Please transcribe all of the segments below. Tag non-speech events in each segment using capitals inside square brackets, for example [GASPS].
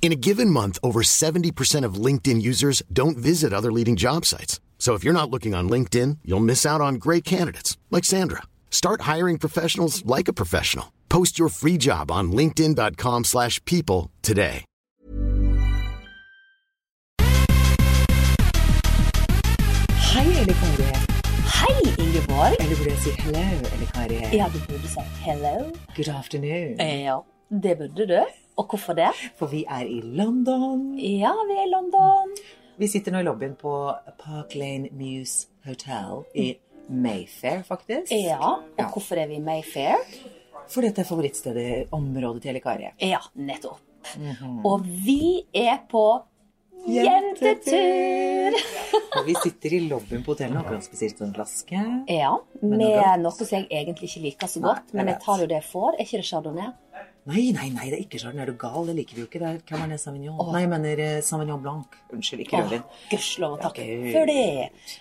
In a given month, over 70% of LinkedIn users don't visit other leading job sites. So if you're not looking on LinkedIn, you'll miss out on great candidates like Sandra. Start hiring professionals like a professional. Post your free job on linkedin.com/people slash people today. Hei, eller Kari. Hei, Ingeborg. Eller burde jeg si hello, eller Kari? Ja, du burde si hello. Good afternoon. Ja, det burde du. Og hvorfor det? For vi er i London. Ja, vi er i London. Vi sitter nå i lobbyen på Park Lane Muse Hotel i Mayfair, faktisk. Ja, og Ja. hvorfor er vi i Mayfair? For dette er favorittstedet, området til Elle Kari. Ja, nettopp. Og vi er på jentetur! Og vi [LAUGHS] sitter i lobbyen på hotellet og akkurat spesielt en flaske. Ja, med noe noe som jeg egentlig ikke liker så godt, Nei, men jeg tar jo det jeg får. Er ikke det chardonnay? Nei, nei, nei, det er ikke Chardonnay. Er du gal? Det liker vi jo ikke. Det er Cabernet Sauvignon. Nei, jeg mener eh, Sauvignon Blanc. Unnskyld, ikke rødvin. Gudskjelov og takk Ok. for det.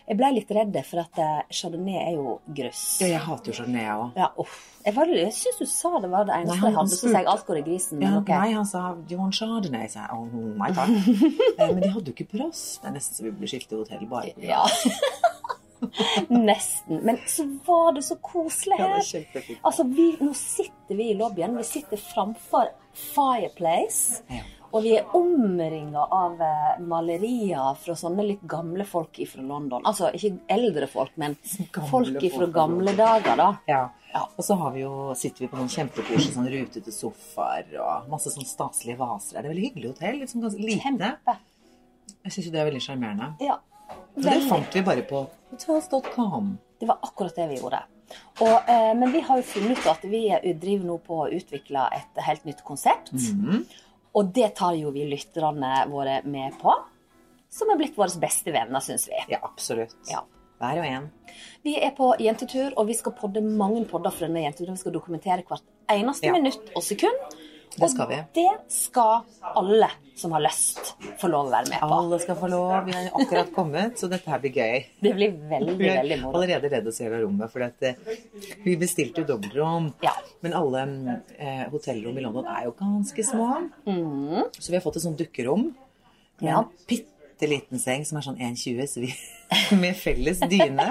Jeg ble litt redd for at eh, chardonnay er jo grøss. Ja, jeg hater jo Chardonnay, jeg òg. Ja, uff. Jeg, var- jeg syns du sa det var det eneste Nei, han- jeg hadde, så sa jeg alt går i grisen. Ja, okay. Nei, han sa you want Chardonnay? Så jeg, oh, nei takk. [LAUGHS] Eh, Men de hadde jo ikke plass. Det er nesten så vi burde skifte hotell bare. Ja. [LAUGHS] [LAUGHS] Nesten. Men så var det så koselig her. Ja. Altså, vi, nå sitter vi i lobbyen. Vi sitter framfor Fireplace. Ja. Og vi er omringa av eh, malerier fra sånne litt gamle folk fra London. Altså ikke eldre folk, men Gamle folk fra gamle dager, da. Ja. Ja. Og så har vi jo, sitter vi på noen kjempekoselige sånn rutete sofaer og masse sånn staselige vaser. Det er veldig hyggelig hotell. Litt sånn ganske lite. Kjempe. Jeg syns jo det er veldig sjarmerende. Ja. Det fant vi bare på hotels.com. Det var akkurat det vi gjorde. Og, eh, men vi har jo funnet ut at vi driver nå på å utvikle et helt nytt konsept. Mhm. Og det tar jo vi lytterne våre med på. Som er blitt våre beste venner, syns vi. Ja, absolutt. Ja. Hver og en. Vi er på jentetur, og vi skal podde mange podder for denne jenteturen. Vi skal dokumentere hvert eneste Ja. minutt og sekund. Det skal vi. Det skal alle som har lyst, få lov å være med på. Alle skal få lov. Vi har akkurat kommet, så dette her blir gøy. Det blir veldig, veldig moro. allerede redd oss i hele rommet, for eh, vi bestilte jo dobbeltrom. Ja. Men alle eh, hotellrom i London er jo ganske små. Så vi har fått et sånt dukkerom med. Ja. en bitte liten seng som er sånn 1,20, så vi [LAUGHS] med felles dyne.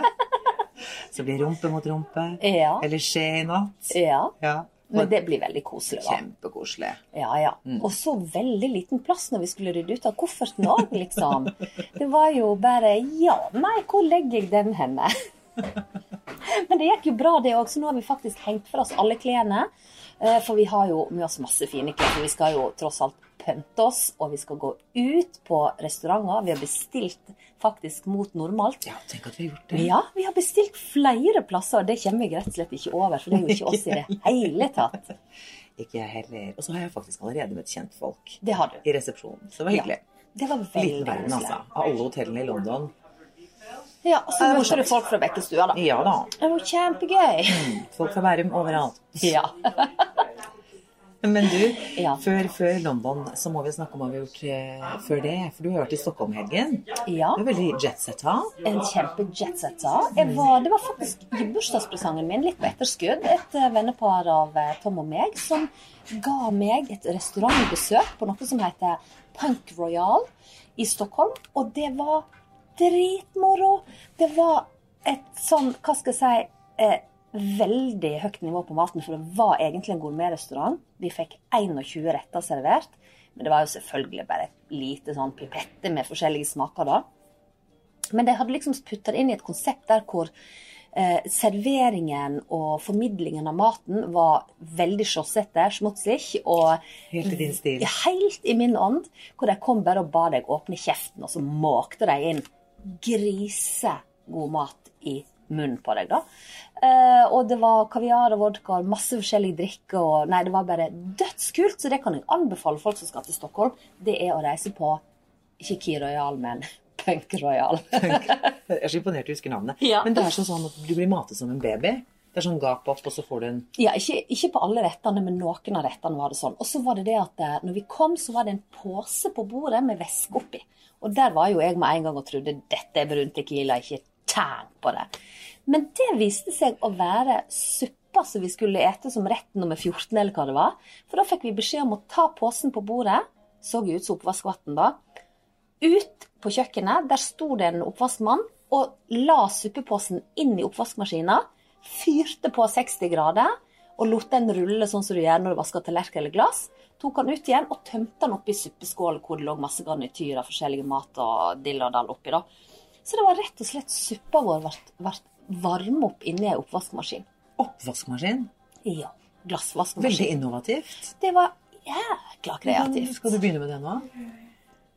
Så blir rumpe mot rumpe. Ja. Eller skje i natt. Ja. Ja. Men det blir veldig koselig, da. Kjempekoselig. Ja, ja. Mm. Og så veldig liten plass når vi skulle rydde ut av kofferten òg, liksom. Det var jo bare Ja, nei, hvor legger jeg den henne? [LAUGHS] Men det gikk jo bra, det òg, så nå har vi faktisk hengt fra oss alle klærne. Eh, For vi har jo med oss masse fine klær, for vi skal jo tross alt pynte oss, og vi skal gå ut på restauranter. Vi har bestilt faktisk mot normalt. Ja, tenk at vi har gjort det. Ja, vi har bestilt flere plasser, og det kommer jeg rett og slett ikke over, for det er jo ikke oss i det [LAUGHS] hele tatt. Ikke jeg heller. Og så har jeg faktisk allerede møtt kjentfolk Det har du. i resepsjonen. Så det var hyggelig. Det var veldig Liten verden, altså. Av alle hotellene i London. Ja, og så du folk fra Bekkestua, da. Ja da. Det var kjempegøy. Folk fra Bærum overalt. Ja. [LAUGHS] Men du, [LAUGHS] Ja. før, før London så må vi snakke om hva vi har gjort eh, før det. For du har vært i Stockholm-helgen. ja. Du er veldig jetsetta. En kjempe jetsetta. Var- Det var faktisk i bursdagspresangen min, litt på etterskudd, et eh, vennepar av eh, Tom og meg, som ga meg et restaurantbesøk på noe som heter Punk Royal i Stockholm. Og det var dritmoro. Det var et sånn, hva skal jeg si, eh, veldig høyt nivå på maten, for det var egentlig en gourmetrestaurant. Vi fikk 21 retter servert, men det var jo selvfølgelig bare et lite sånn pipette med forskjellige smaker da. Men de hadde liksom putta det inn i et konsept der hvor eh, serveringen og formidlingen av maten var veldig sjåsete, smutsig, og Helt i din stil. helt i min ånd. Hvor de kom bare og ba deg åpne kjeften, og så måkte de inn grisegod mat i munnen på deg, da. Uh, og det var kaviar og vodka og masse forskjellige drikker. Og, nei, det var bare dødskult, så det kan jeg anbefale folk som skal til Stockholm. Det er å reise på ikke Key Royal, men [LAUGHS] Punk Royal. [LAUGHS] Jeg er så imponert du husker navnet. Ja. Men det er sånn at du blir matet som en baby. Det er sånn gap opp, og så får du en Ja, ikke, ikke på alle rettene, men noen av rettene var det sånn. Og så var det det at eh, når vi kom, så var det en pose på bordet med væske oppi. Og der var jo jeg med en gang og trodde dette er brun tequila, ikke tenk på det. Men det viste seg å være suppa som vi skulle ete som rett nummer 14, eller hva det var. For da fikk vi beskjed om å ta posen på bordet, så ut som oppvaskvann da, ut på kjøkkenet. Der sto det en oppvaskmann og la suppeposen inn i oppvaskmaskina. Fyrte på 60 grader og lot den rulle sånn som du gjør når du vasker tallerken eller glass. Tok den ut igjen og tømte den oppi suppeskålen hvor det lå masse garnityr av forskjellige mat og dill og dall oppi. da. Så det var rett og slett suppa vår ble varma opp inni ei oppvaskmaskin. oppvaskmaskin. Ja. Veldig innovativt. Det var jækla kreativt. Skal du begynne med det nå?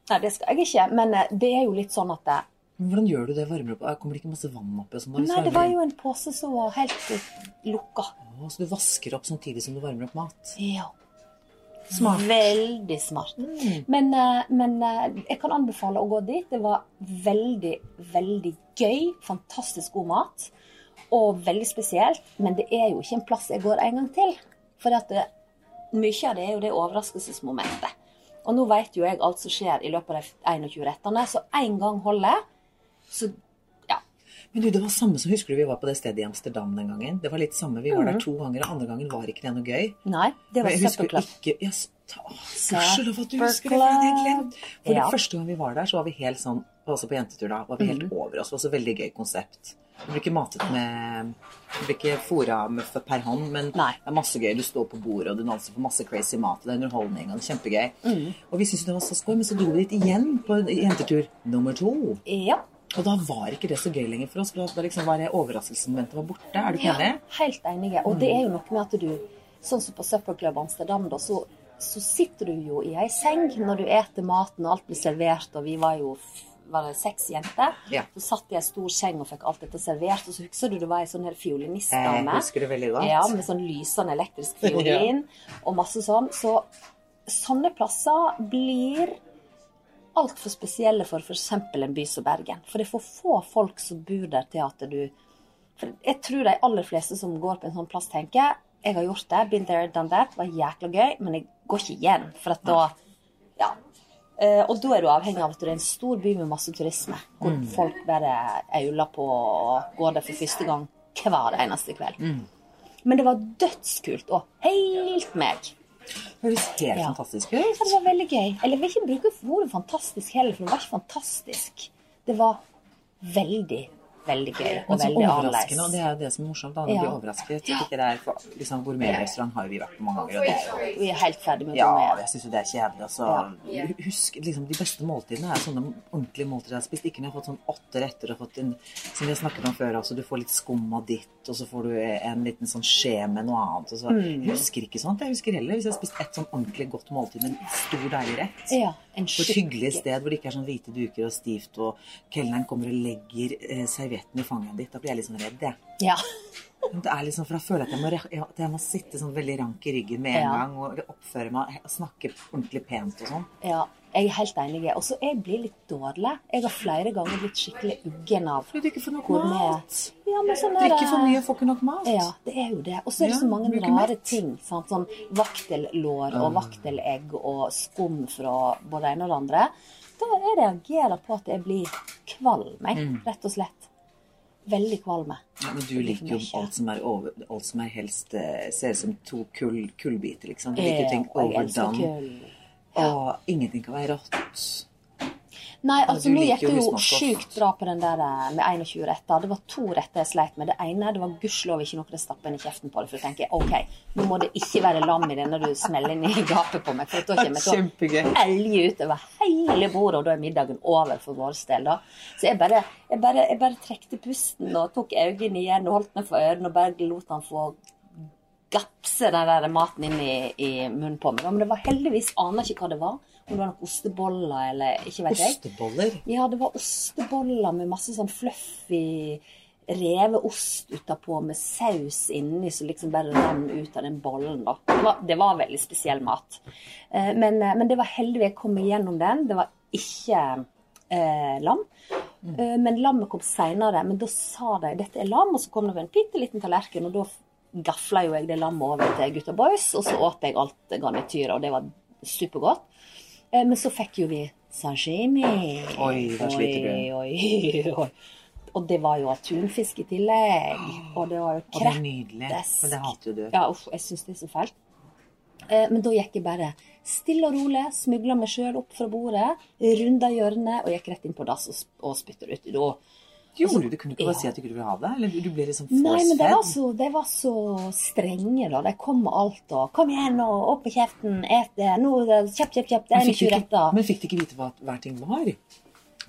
Nei, det skal jeg ikke, men eh, det er jo litt sånn at det, Men Hvordan gjør du det? Varmer opp? Kommer det ikke masse vann oppi? sånn Nei, det var jo en pose som var helt eh, lukka. Å, Så du vasker opp samtidig som du varmer opp mat? Ja. Smart. Veldig smart. Men, eh, men eh, jeg kan anbefale å gå dit. Det var veldig, veldig gøy. Fantastisk god mat. Og veldig spesielt. Men det er jo ikke en plass jeg går en gang til. For det, mye av det er jo det overraskelsesmomentet. Og nå vet jo jeg alt som skjer i løpet av de 21 rettene, så én gang holder. Så. Men du, det var samme som Husker du vi var på det stedet i Amsterdam den gangen? Det var litt samme. Vi var mm. der to ganger, og andre gangen var ikke det noe gøy. Nei, det var Men jeg husker ikke ja, s- ta- Gudskjelov at du husker det, for det glemt. For Ja. første gang vi var der, så var vi helt sånn Også på jentetur, da. Var vi helt mm. over oss. Det var så veldig gøy konsept. Du blir ikke matet med Du blir ikke fôra per hånd, men Nei. det er masse gøy. Du står på bordet, og du danser på masse crazy mat, det er underholdning, og det er kjempegøy. Mm. Og vi syntes det var så skøy, men så dro vi dit igjen på jentetur nummer to. Ja. Og da var ikke det så gøy lenger for oss, for da liksom var overraskelsesmomentet var borte. Er du ikke enig? Ja, helt enig. Og det er jo noe med at du, sånn som på Søppelklubb Amsterdam, da, så, så sitter du jo i ei seng når du eter maten, og alt blir servert, og vi var jo var det seks jenter. Ja. Så satt i ei stor seng og fikk alt dette servert, og så husker du det var ei sånn her Jeg fiolinistdame. husker det veldig godt. Ja, med sånn lysende elektrisk fiolin [LAUGHS] og masse sånn. Så sånne plasser blir altfor spesielle for f.eks. en by som Bergen. For det er for få folk som bor der til at du For jeg tror de aller fleste som går på en sånn plass, tenker jeg har gjort det, been there, done that, var jækla gøy, men jeg går ikke igjen. For at da Ja. Eh, og da er du avhengig av at det er en stor by med masse turisme, hvor folk bare auler på og går der for første gang hver eneste kveld. Men det var dødskult og helt meg. Det høres helt Ja. fantastisk Ja, det var veldig gøy. Eller jeg vil ikke bruke ordet fantastisk heller, for det var ikke fantastisk. Det var veldig, veldig gøy og veldig overraskende, og det er jo det som er morsomt. da, Når Ja. blir overrasket. At ikke det er for, liksom, Gourmetrestaurant har jo vi vært på mange ganger. Og det, Vi er helt ferdig med ja, gourmet. jeg syns jo det er kjedelig. Altså. Husk, liksom, De beste måltidene er sånne ordentlige måltider jeg har spist. Ikke når jeg har fått sånn åtte retter og fått en Som vi har snakket om før, altså du får litt skum av ditt, og så får du en liten sånn skje med noe annet. Og så. Mm. Jeg husker ikke sånt. Jeg husker heller hvis jeg har spist et sånn ordentlig godt måltid med en stor, deilig rett. Ja, en På et hyggelig sted hvor det ikke er sånn hvite duker og stivt, og kelneren kommer og legger eh, servietten i fanget ditt. Da blir jeg litt sånn redd, jeg. Ja. Det er liksom, for da føler jeg at jeg må, jeg må sitte sånn veldig rank i ryggen med en Ja. gang, og oppføre meg, og snakke ordentlig pent og sånn. ja. Jeg er helt enig. Og så jeg blir litt dårlig. Jeg har flere ganger blitt skikkelig uggen av Fordi du ikke får nok mat. Ja, men sånn er Drikker for mye, og får ikke nok mat. Ja, det er jo det. Og så er det Ja, så mange rare mat. ting. Sant? Sånn vaktellår og vaktelegg og skum fra både det ene og det andre. Da jeg reagerer på at jeg blir kvalm, jeg, Mm. rett og slett. Veldig kvalme. Ja, men du liker jo alt som er, over, alt som er helst eh, ser ut som to kull, kullbiter, liksom. Du liker ting overdone. Og ingenting kan være rått. Nei, altså nå gikk det jo sjukt bra på den der eh, med 21 retter. Det var to retter jeg sleit med. Det ene det var gudskjelov ikke noe det stappa inn i kjeften på det. For du tenker OK, nå må det ikke være lam i denne du smeller inn i gapet på meg. For da kommer jeg til å elge utover hele bordet, og da er middagen over for vår del. da. Så jeg bare, jeg bare, jeg bare trekte pusten og tok øynene igjen og holdt meg for ørene og bare lot han få gapse den der maten inn i, i munnen på meg. Men det var heldigvis aner ikke hva det var. Om det var noen osteboller eller ikke vet jeg. Osteboller. Ja, det var osteboller med masse sånn fluffy reveost utapå med saus inni som liksom bare rann ut av den bollen. da. Det var, det var veldig spesiell mat. Eh, men, eh, men det var heldig jeg kom igjennom den. Det var ikke eh, lam. Mm. men lammet kom seinere. Men da sa de dette er lam, og så kom det en bitte liten tallerken. Og da gafla jo jeg det lammet over til gutta boys, og så åt jeg alt garnityret, og det var supergodt. Eh, men så fikk jo vi sashimi. Oi, da sliter du. Oi, oi. Og det var jo tunfisk i tillegg. Og det var jo Og det er nydelig. Men det hater jo du. Ja, uff, jeg syns det er så fælt. Eh, Men da gikk jeg bare stille og rolig, smugla meg sjøl opp fra bordet, runda hjørnet og gikk rett inn på dass og, spytter ut. Da Gjorde du det? Kunne du ikke bare Ja. si at du ikke ville ha det? Eller du ble liksom Nei, men de var, force-fed? så, de var så strenge, da. De kom med alt og 'Kom igjen, nå, opp med kjeften, et det. Nå, det- kjapt, kjapt, kjapt. Det er fikk, du 20 ikke, retta. men fikk du ikke vite hva hver ting var?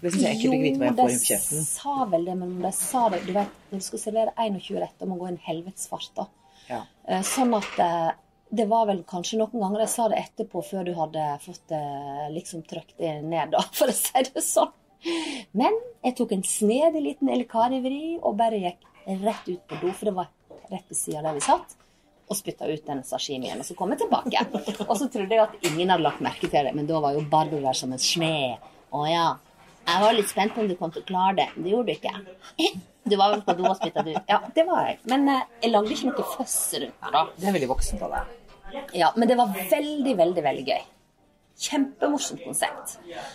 Det syns jeg ekkelt å vite hva jeg får i kjeften. de sa vel det, men de sa det Du vet, når du skal servere 21 retter, må gå en helvetesfart, da. Ja. Eh, Sånn at eh, det var vel kanskje noen ganger jeg sa det etterpå, før du hadde fått det liksom trykt ned, da, [LAUGHS] for å si det sånn. Men jeg tok en snedig liten El Cari-vri og bare gikk rett ut på do, for det var rett ved siden av der vi satt, og spytta ut den sashimien. Og så kom jeg tilbake. Og så trodde jeg at ingen hadde lagt merke til det, men da var jo Barbro der som en smed. Å ja. Jeg var litt spent på om du kom til å klare det, det gjorde du ikke. Du var vel på do og spytta ut. Ja, det var jeg. Men eh, jeg lagde ikke noe føss rundt det. Det er veldig voksent av deg. Ja, men det var veldig, veldig, veldig gøy. Kjempemorsomt konsept.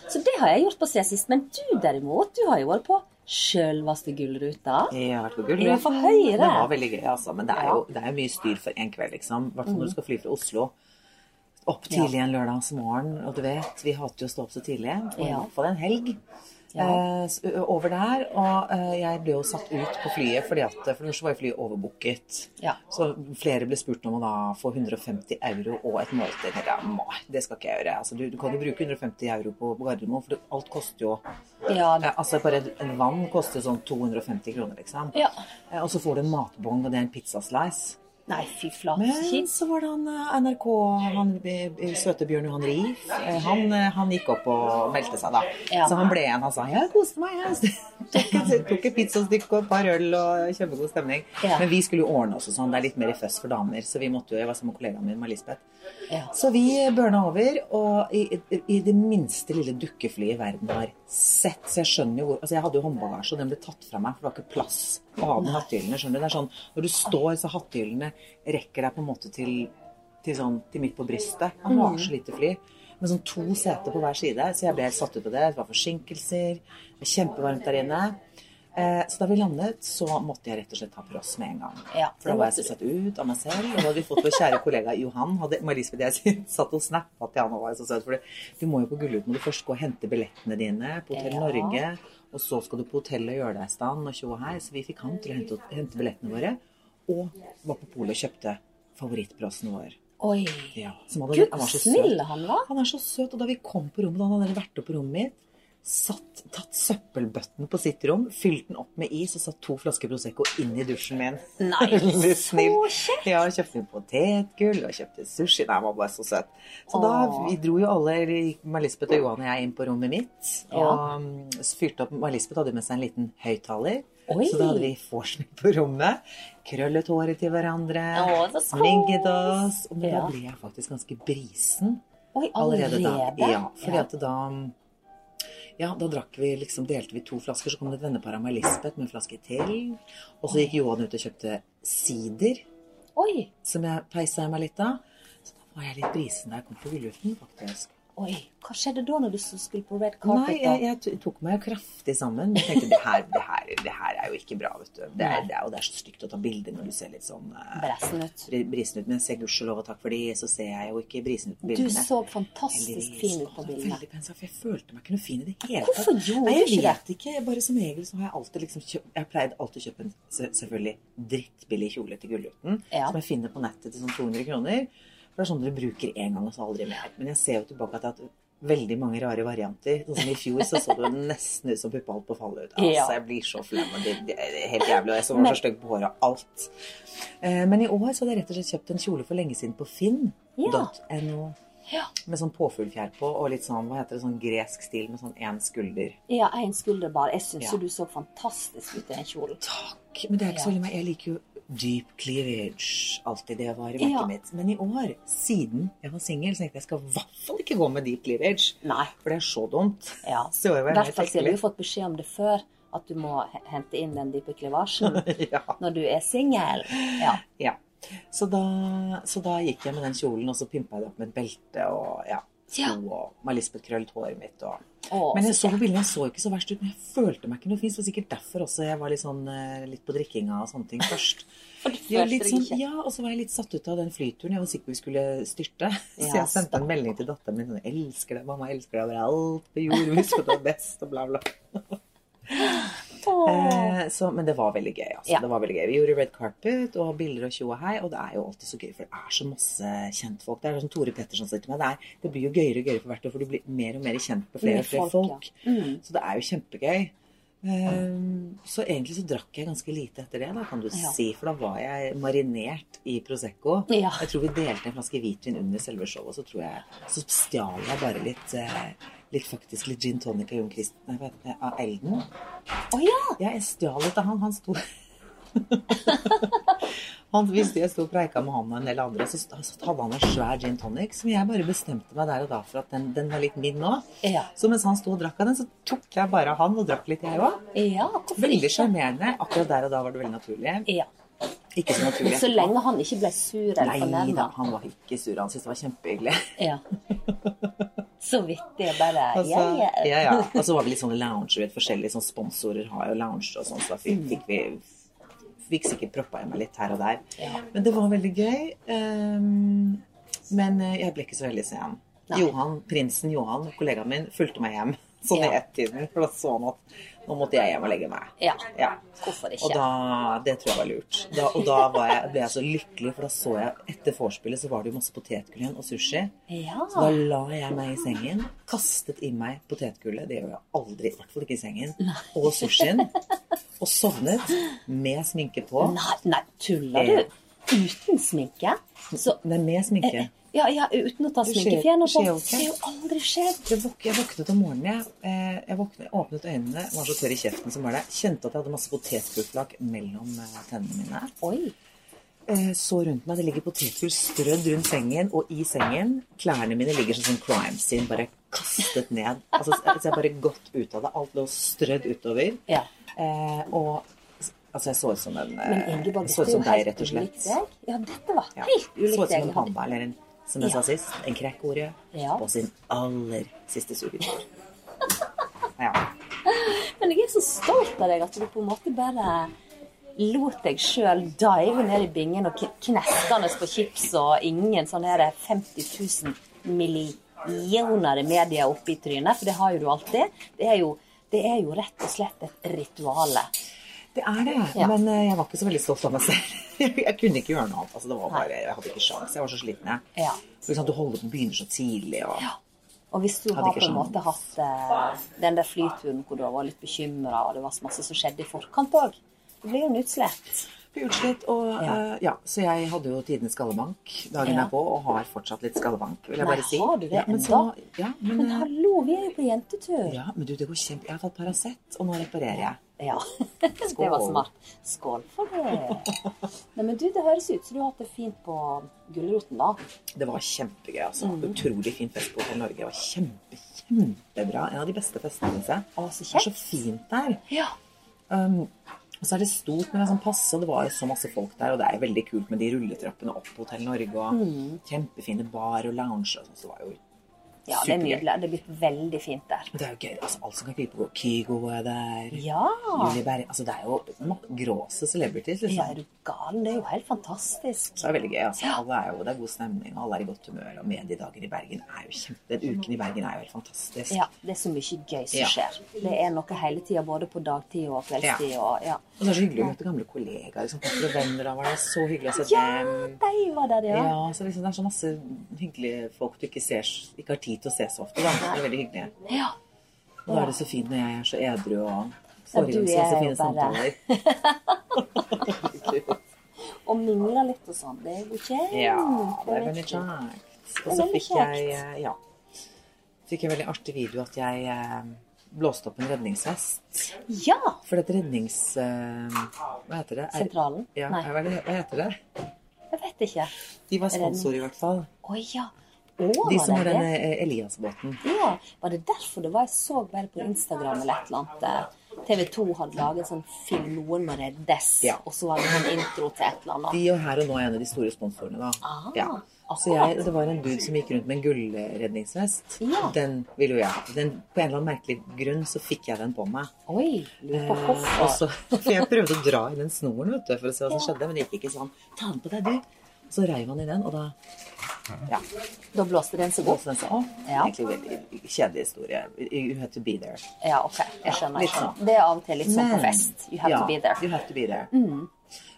Så det har jeg gjort på siden sist. Men du derimot, du har jo vært på sjølvaste gullruta. Jeg har vært på Gullruta. For Høyre. Det var veldig gøy, altså. Men det er jo, det er jo mye styr for en kveld, liksom. I hvert fall når du skal fly fra Oslo. Opp tidlig en lørdagsmorgen, og du vet, vi hater jo å stå opp så tidlig. I hvert fall en helg. Ja. Eh, over der, og eh, jeg ble jo satt ut på flyet fordi at for først var flyet overbooket. Ja. Så flere ble spurt om å da få 150 euro og et måltid. Ja, det skal ikke jeg gjøre. Altså, du, du kan jo bruke 150 euro på, på Gardermoen, for det, alt koster jo Ja, ja, altså bare en- vann koster sånn 250 kroner, liksom. Ja. Eh, Og så får du en matbong, og det er en pizzaslice. Nei, fy flate. Men så var det han eh, NRK, han eh, søte Bjørn Johan Rief, eh, han, han gikk opp og meldte seg, da. Ja. Så han ble igjen. Han sa 'jeg koste meg', jeg. [LAUGHS] Tok et, tok et pizzastykke og et par øl og kjempegod stemning. Ja. Men vi skulle jo ordne oss og sånn. Det er litt mer føss for damer, så vi måtte jo Jeg var sammen med kollegaen min, May-Lisbeth. Ja. Så vi børna over, og i, i, det minste lille dukkeflyet verden har sett. Så jeg skjønner jo hvor Altså, jeg hadde jo håndbagasje, og den ble tatt fra meg, for det var ikke plass å ha den hattehyllene. Skjønner du? Det er sånn når du står, så hattehyllene rekker deg på en måte til, til sånn til midt på brystet. Man har så lite fly. Med sånn to seter på hver side, så jeg ble satt ut av det. Det var forsinkelser, det var kjempevarmt der inne. Eh, så da vi landet, så måtte jeg rett og slett ta pross med en gang. Ja, For da var jeg så satt ut av meg selv. Og da hadde vi fått vår kjære kollega Johan. hadde Marie-Lisbeth jeg [LAUGHS] satt og snappa til han og var så søt. For du må jo på Gullruten må du først gå og hente billettene dine på Hotell Ja. Norge. Og så skal du på hotellet og gjøre deg i stand og tjo her. hei. Så vi fikk han til å hente, hente billettene våre. Og var på polet og kjøpte favorittprossen vår. Oi. Ja, Gud, han var så snill han var. Han er så søt, og da vi kom på rommet, da han hadde vært oppe på rommet mitt, satt, tatt søppelbøtten på sitt rom, fylt den opp med is og satt to flasker Prosecco inn i dusjen min. Nei, [LAUGHS] så kjekt. Ja, kjøpte potetgull og kjøpte sushi. Nei, han var bare så søt. Så da vi dro jo alle, May-Lisbeth og Johan og jeg, inn på rommet mitt. Og fyrte fylte opp May-Lisbeth hadde med seg en liten høyttaler. Så da hadde vi vorspiel på rommet. Krøllet håret til hverandre. Å, sminket oss. Men Ja. da ble jeg faktisk ganske brisen Oi, allerede allerede? da. Ja, fordi Ja. at da ja, da drakk vi liksom, delte vi to flasker, så kom det et vennepar av meg, Lisbeth, med en flaske til. Og så gikk Johan ut og kjøpte sider, Oi, som jeg peisa i meg litt av. Så da var jeg litt brisen da jeg kom på Gullruten, faktisk. Oi. Hva skjedde da når du skulle på red carpet? Nei, jeg, jeg tok meg jo kraftig sammen. Jeg tenkte det her, det her, det her er jo ikke bra, vet du. Det er, det er, og det er så stygt å ta bilder når du ser litt sånn eh, brisen ut. brisen ut. Men jeg ser gudskjelov og takk for de, så ser jeg jo ikke brisen ut på bildene. Du så fantastisk fin ut på det bildene. Veldig pen for jeg følte meg ikke noe fin i det hele tatt. Hvorfor gjorde Nei, du jeg ikke det? vet ikke. Bare som regel så har jeg alltid liksom kjøpt Jeg pleide alltid å kjøpe en selvfølgelig drittbillig kjole til Gullruten. Ja. Som jeg finner på nettet til sånn 200 kroner. For det er sånn dere bruker én gang, og så aldri mer. Men jeg ser jo tilbake at jeg har hatt veldig mange rare varianter. Sånn som i fjor så så det nesten ut som puppa holdt på å falle ut. Altså, jeg blir så flau. Det, det er helt jævlig. Og jeg så var så stygg på håret og alt. Eh, men i år så hadde jeg rett og slett kjøpt en kjole for lenge siden på finn.no. Ja. Med sånn påfuglfjær på og litt sånn, hva heter det, sånn gresk stil med sånn én skulder. Ja, én skulder bare. Jeg syns Ja. du så fantastisk ut i den kjolen. Takk, men det er ikke så veldig meg. Jeg liker jo deep cleavage. Alltid det var i merket Ja. mitt. Men i år, siden jeg var singel, tenkte jeg skal i hvert fall ikke gå med deep cleavage. Nei. For det er så dumt. Ja. [LAUGHS] Så I hvert fall siden du har fått beskjed om det før, at du må hente inn den dype klivasjen [LAUGHS] Ja. når du er singel. Ja. ja. Så da, så da gikk jeg med den kjolen, og så pimpa jeg det opp med et belte og ja, sko og med Lisbeth krøllet håret mitt og Å, Men jeg så på bildene, jeg så ikke så verst ut, men jeg følte meg ikke noe fin. Så sikkert derfor også jeg var litt sånn eh, litt på drikkinga og sånne ting først. [LAUGHS] Ja, sånn, ja, og så var jeg litt satt ut av den flyturen. Jeg var sikker på vi skulle styrte. [LAUGHS] Så jeg sendte en melding til datteren min sånn elsker deg, mamma. Elsker deg overalt på jord. Husk at du er best', og bla, bla. [LAUGHS] Eh, så, men det var veldig gøy. Altså. Ja. Det var veldig gøy. Vi gjorde red carpet og bilder og tjo og hei, og det er jo alltid så gøy, for det er så masse kjentfolk. Det er som Tore Petterson sier til meg, det, er, det blir jo gøyere og gøyere for hvert år, for du blir mer og mer kjent med flere og flere folk, ja. Mm. Så det er jo kjempegøy. Um, så egentlig så drakk jeg ganske lite etter det, da, kan du Ja. si. For da var jeg marinert i Prosecco. Ja. Jeg tror vi delte en flaske hvitvin under selve showet, så tror jeg Så stjal jeg bare litt eh, Litt faktisk litt gin tonic av Jon Christen? Av Elden. Å ja! Jeg stjal litt av han. Han sto [LAUGHS] han, Hvis jeg sto og preika med han og en del andre, så så hadde han en svær gin tonic som jeg bare bestemte meg der og da for at den, den var litt min nå. Ja. Så mens han sto og drakk av den, så tok jeg bare av han og drakk litt, jeg òg. Ja, Veldig sjarmerende. Akkurat der og da var det veldig naturlig. Ja. Ikke så naturlig. Så lenge han ikke ble sur eller Nei da, han var ikke sur. Han syntes det var kjempehyggelig. Ja. Så vittig. Bare Altså, ja, ja. ja, ja. Og så var vi litt sånne lounger. vet, Forskjellige sånn sponsorer har jo lounger og sånn, så da fikk, fikk vi fikk sikkert proppa i meg litt her og der. Ja. Men det var veldig gøy. Um, men eh, jeg ble ikke så veldig sen. Johan, Prinsen Johan, kollegaen min, fulgte meg hjem sånn i ett-tiden. For da så han at nå måtte jeg hjem og legge meg. Ja. Ja. Hvorfor ikke? Og da, det tror jeg var lurt. Da, og da var jeg, ble jeg så lykkelig, for da så jeg etter vorspielet så var det jo masse potetgull igjen og sushi. Ja. Så da la jeg meg i sengen, kastet i meg potetgullet, det gjør jeg aldri, i hvert fall ikke i sengen, og sushien, og sovnet med sminke på. Nei, nei, tuller du? Uten sminke? Så Nei, med sminke. Ja, ja, uten å ta sminkefjerner på. Det har jo aldri skjedd. Jeg, våknet om morgenen, jeg. Eh, Jeg våknet, åpnet øynene, var så tørr i kjeften som var det. Kjente at jeg hadde masse potetgullflak mellom eh, tennene mine. Oi. Eh, Så rundt meg, det ligger potetgull strødd rundt sengen, og i sengen, klærne mine ligger som sånn crime scene, bare kastet ned. Altså, så jeg bare gått ut av det. Alt lå strødd utover. Ja. Eh, og altså, jeg så ut som en Men Ingeborg, så ut som deg, rett og slett. Ja, dette var helt Ja. deg. Så ut som en panda, eller en, som jeg Ja. sa sist, en krekkorje Ja. på sin aller siste sugetur. [LAUGHS] Ja. Men jeg er så stolt av deg at du på en måte bare lot deg sjøl dive ned i bingen og kn- kneskende på chips og ingen sånne her 50 000 millioner medier oppi trynet, for det har jo du alltid. Det er jo, det er jo rett og slett et rituale. Det er det, Ja. men eh, jeg var ikke så veldig stolt av meg selv. [LAUGHS] Jeg kunne ikke gjøre noe annet. Altså, det var bare, jeg hadde ikke sjans. Jeg var så sliten. Jeg. Ja. Eksempel, du holder på begynner så tidlig. Og... Ja. Og hvis du har på en måte hatt uh, den der flyturen hvor du var litt bekymra, og det var masse som skjedde i forkant òg, det blir jo en utslett. Utslitt, og Ja. Uh, ja, Så jeg hadde jo tidenes skallebank dagen Ja. på og har fortsatt litt skallebank, vil jeg Nei, bare si. har du det ja, men, så, ja, men, Men hallo, vi er jo på jentetur. ja, men du, det går kjempe... Jeg har tatt Paracet, og nå reparerer jeg. Ja, [LAUGHS] det var smart. Skål for det. Nei, men du, det høres ut som du har hatt det fint på Gulroten, da. Det var kjempegøy, altså. Mm. Utrolig fin fest på Hotel Norge. Det var kjempe, kjempebra. En av de beste festene, synes jeg. Å, så Det er så fint der. Ja. Um, og så er det stort, men det er sånn passe, og det var jo så masse folk der, og det er veldig kult med de rulletrappene opp på Hotell Norge, og Mm. kjempefine bar og lounge, og sånn, så det var jo ja, det er nydelig. Det er blitt veldig fint der. Det er jo gøy, altså alt som kan krype på. Kygo er der, Ja. Julie Berg, altså det er jo gråse celebrities, liksom. Ja, er du gal? Det er jo helt fantastisk. Det er veldig gøy, altså. Alle er jo, det er god stemning, alle er i godt humør, og mediedager i Bergen er jo kjempe, den uken i Bergen er jo helt fantastisk. Ja, det er så mye gøy som Ja. skjer. Det er noe hele tida, både på dagtid og kveldstid. Ja. Og, ja. Og så er det så hyggelig å møte gamle kollegaer, liksom, papper og venner, var det så hyggelig å se ja, dem. de var der, ja. Ja, så liksom, det er så masse hyggelige folk du ikke, ser, ikke har tid til å se så ofte. Da. Det er veldig hyggelig. ja. Og da er det så fint når jeg er så edru og får i gang så er fine samtaler. [LAUGHS] Og mingler litt og sånn. Det er jo kjekt. ja, det er veldig kjekt. Og er så fikk jeg eh, ja, fikk en veldig artig video at jeg eh, blåste opp en redningsvest. Ja! For et rednings... eh, hva heter det? Er- Sentralen? Ja, Nei. hva, er det, heter det? Jeg vet ikke. De var sponsor i hvert fall. Å ja. Å, De som har den eh, Elias-båten. Ja, var det derfor det var jeg så bare på Instagram eller et eller annet eh, TV 2 hadde laget sånn film 'Noen må reddes', Ja. og så var det en intro til et eller annet. De og her og nå er en av de store sponsorene, da. Ah, ja. Så jeg, det var en dude som gikk rundt med en gullredningsvest. Ja. Den ville jo jeg. Den, på en eller annen merkelig grunn så fikk jeg den på meg. Oi, lurer på Eh, og så, [LAUGHS] for jeg prøvde å dra i den snoren vet du, for å se hva som skjedde, men det gikk ikke sånn. Ta den på deg, du. Så reiv han i den, og da ja, Da blåste den den å, Ja. egentlig veldig kjedelig historie. You had to be there. Ja, ok. Jeg skjønner. Ja, sånn. Det er av og til litt sånn på fest. You have ja, to be there. You have to be there.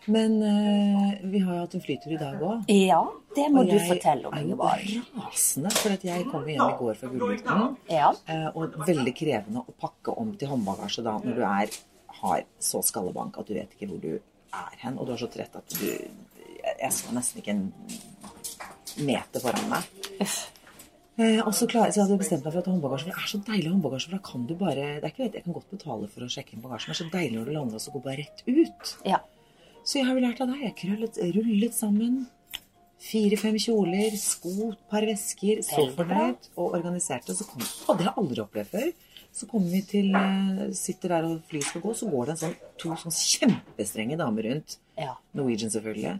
Men uh, vi har jo hatt en flytur i dag òg. Ja, det må Og du jeg fortelle om, er jo Ingeborg. rasende, for at jeg kom hjem i går fra Gullruten. Ja. Uh, Og veldig krevende å pakke om til håndbagasje da, når du er, har så skallebank at du vet ikke hvor du er hen. Og du er så trett at du Jeg, jeg så nesten ikke en meter foran meg. Eh, og så, klar, så hadde jeg bestemt meg for at Det er så deilig håndbagasje, for da kan du bare Det er ikke det, Jeg kan godt betale for å sjekke inn bagasjen, det er så deilig når du lander og så går bare rett ut. Ja. Så jeg har jo lært av deg. Jeg krøllet, rullet sammen fire-fem kjoler, sko, par vesker. Så fornøyd og organiserte. Så kom, har jeg aldri opplevd før. Så kommer vi til eh, Sitter der og flyet skal gå, så går det en sånn, to sånn kjempestrenge damer rundt. Ja. Norwegian, selvfølgelig.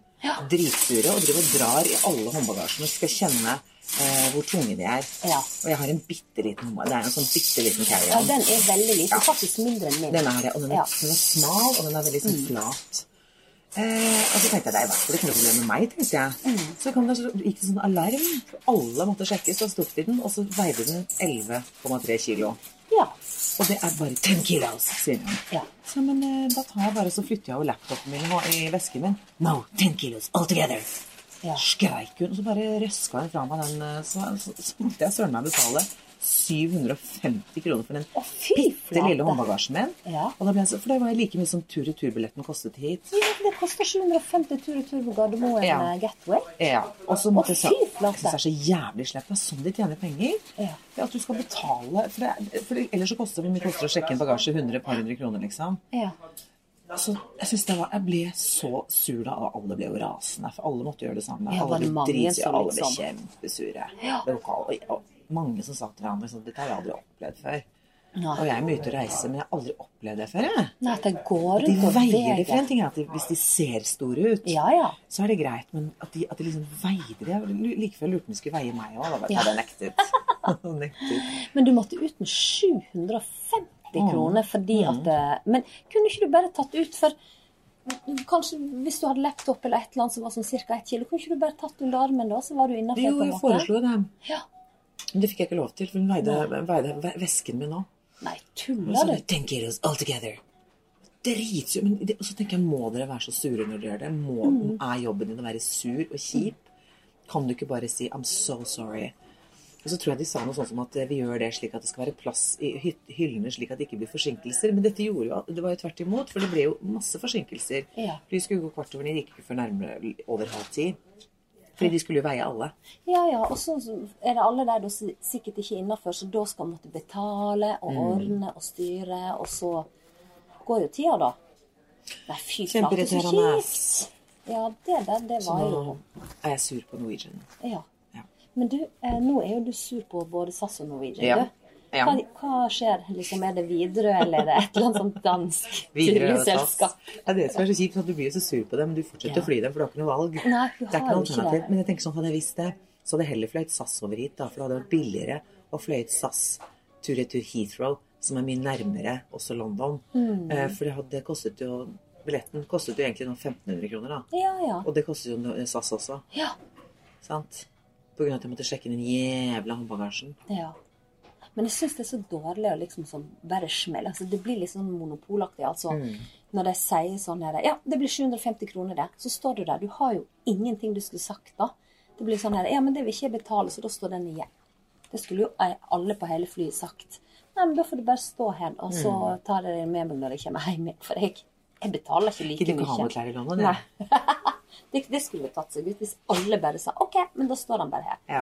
Dritsure og driver og drar i alle håndbagasjene og skal kjenne eh, hvor tunge de er. Ja. Og jeg har en bitte liten. Det er en sånn bitte liten carry-on. den er veldig liten. Faktisk mindre enn min. Den er det, og den er, Ja. Mm. den er smal, og den er veldig sånn flat. Eh, og så tenkte jeg det er i hvert fall ikke noe problem med meg, tenkte jeg. Mm. Så kom det, så gikk det sånn alarm. Alle måtte sjekkes, og så tok de den, og så veide den 11,3 kilo. Ja. Og det er bare 10 kilos, sier hun. Ja. Så, men eh, da tar jeg bare, så flytter jeg jo laptopen min og- i vesken min. No, 10 kilos altogether. Ja. Skreik hun, og så bare røska hun fra meg den, eh, så, så, så måtte jeg søren meg betale 750 kroner for den oh, bitte lille håndbagasjen min. Ja. Og da ble jeg så, for det var like mye som tur-retur-billetten kostet hit. Ja, Det koster 750 tur-retur på Gardermoen Ja. eh, Gateway. Ja, og så måtte jeg oh, synes det er så jævlig slept. Det er sånn de tjener penger. Ja. At du skal betale For, det, for ellers så koster det mye koster å sjekke inn bagasje 100 par hundre kroner, liksom. Ja. Så jeg synes det var Jeg ble så sur da, og alle ble jo rasende. For alle måtte gjøre det samme. Ja, alle ble dritsure, alle ble liksom- kjempesure. Ja. Det var og, og mange som sa til hverandre sånn Dette har jeg aldri opplevd før. Nei. Og jeg er mye ute og reiser, men jeg har aldri opplevd det før. Jeg. Nei, at det går De rundt og veier det. For en ting er at de, hvis de ser store ut, Ja, ja. så er det greit. Men at de, at de liksom veier det jeg- Like før lurte de skulle veie meg òg. Da jeg Ja. det nektet. [LAUGHS] nektet. Men du måtte ut med 750 Mm. kroner fordi at eh, Men kunne ikke du bare tatt ut for Kanskje hvis du hadde laptop eller et eller annet som var sånn ca. ett kilo, kunne ikke du bare tatt under armen da, så var du innafor Jo, jeg foreslo det. Ja. Men det fikk jeg ikke lov til, for den veide, veide vesken min òg. Nei, tuller du? Ten kilos all together. Dritsur. Men det, og så tenker jeg, må dere være så sure når dere gjør det? Må, Mm. Er jobben din å være sur og kjip? Kan du ikke bare si 'I'm so sorry'? Og så tror jeg de sa noe sånt som at vi gjør det slik at det skal være plass i hyllene slik at det ikke blir forsinkelser. Men dette gjorde jo, det var jo tvert imot, for det ble jo masse forsinkelser. Ja. Fly skulle gå kvart over ni, de gikk ikke før nærmere over halv ti. Fordi de skulle jo veie alle. Ja, ja. Og så er det alle der da sikkert ikke innafor, så da skal man måtte betale og Mm. ordne og styre, og så går jo tida, da. Nei, fy flate, så kjipt. Ja, det der, det Så nå jo er jeg sur på Norwegian. Ja. Ja. Men du, eh, nå er jo du sur på både SAS og Norwegian. Ja. Du. Ja. Hva, hva skjer? Liksom, er det Widerøe, eller er det et eller annet sånt dansk [LAUGHS] flyselskap? Det er det som er så kjipt, at du blir så sur på det, men du fortsetter Ja. å fly dem, for du har ikke noe valg. Nei, du det er ikke noe alternativ. det. Men jeg tenker sånn, hadde jeg visst det, så hadde jeg heller fløyet SAS over hit, da, for det hadde vært billigere å fløyet SAS tur-retur Heathrow, som er mye nærmere også London. Mm. Eh, for det hadde kostet jo Billetten kostet jo egentlig noen 1500 kroner, da. Ja, ja. Og det kostet jo no- SAS også, Ja. sant? På grunn av at jeg måtte sjekke den jævla håndbagasjen. ja. Men jeg syns det er så dårlig å liksom sånn bare smelle. Altså, det blir litt sånn monopolaktig. Altså, Mm. Når de sier sånn her Ja, det blir 750 kroner, det. Så står du der. Du har jo ingenting du skulle sagt, da. Det blir sånn her Ja, men det vil ikke jeg betale, så da står den igjen. Det skulle jo eh, alle på hele flyet sagt. Nei, men da får du bare stå her, og så Mm. tar jeg det med meg når jeg kommer hjem igjen. For jeg, jeg betaler ikke like mye. ikke mye. ha med klær i London, Nei. [LAUGHS] det, det skulle tatt seg ut hvis alle bare sa OK, men da står han bare her.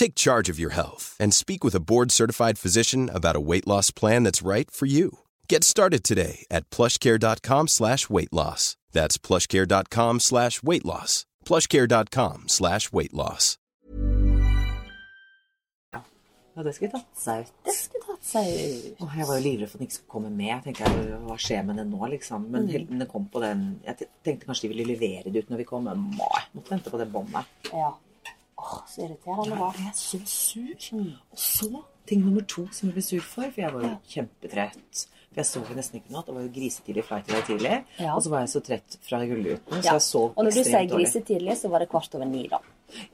Take charge of your health and speak with a board-certified physician about a weight loss plan that's right for you. Get started today at plushcare.com slash weight loss. That's plushcare.com slash weight loss. plushcare.com slash weight loss. Ja, det skulle tatt seg ut. Det skulle tatt seg ut. Jeg var jo livredd for at den ikke skulle komme med. Jeg tenkte, Hva skjer med den nå, liksom? Men Mm. helten den kom på den Jeg tenkte kanskje de ville levere det ut når vi kom, men nei, måtte vente på det båndet. Ja. Åh, så irriterende det Jeg ble så sur. Og så ting nummer to som jeg ble sur for, for jeg var jo kjempetrett. For jeg sov jo nesten ikke noe. Det var jo grisetidlig flight i dag tidlig. Ja. Og så var jeg så trett fra Gullruten, så Ja. jeg sov Og når du sier grisetidlig, så var det kvart over ni, da.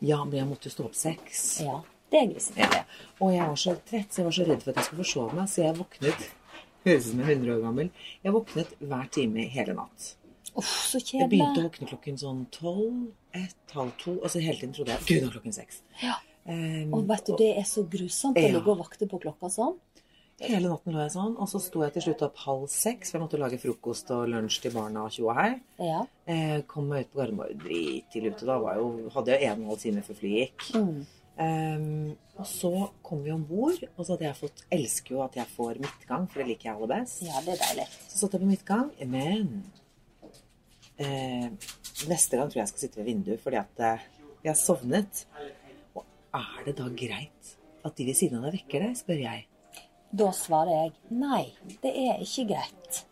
Ja, men jeg måtte jo stå opp seks. Ja, det er grisetidlig. Ja. Og jeg var så trett, så jeg var så redd for at jeg skulle forsove meg, så jeg våknet [LAUGHS] Høres ut som er 100 år gammel. Jeg våknet hver time hele natt. Uff, så Jeg begynte å våkne klokken sånn tolv, ett, halv to, og så hele tiden trodde jeg Gud, nå er klokken seks. Ja. Um, Og vet du, det er så grusomt å Ja. ligge og vakte på klokka sånn. Hele natten lå jeg sånn, og så sto jeg til slutt opp halv seks, for jeg måtte lage frokost og lunsj til barna og tjo og hei. Ja. Eh, kom meg ut på Gardermoen drittidlig ute. Da var jeg jo, hadde jeg en og en halv time før flyet gikk. Mm. Um, og så kom vi om bord, og så hadde jeg fått Elsker jo at jeg får midtgang, for det liker jeg aller best. ja, det er deilig. Så satt jeg på midtgang, men eh, neste gang tror jeg jeg skal sitte ved vinduet, fordi at jeg har sovnet. Og er det da greit at de ved siden av deg vekker deg, spør jeg. Da svarer jeg nei, det er ikke greit.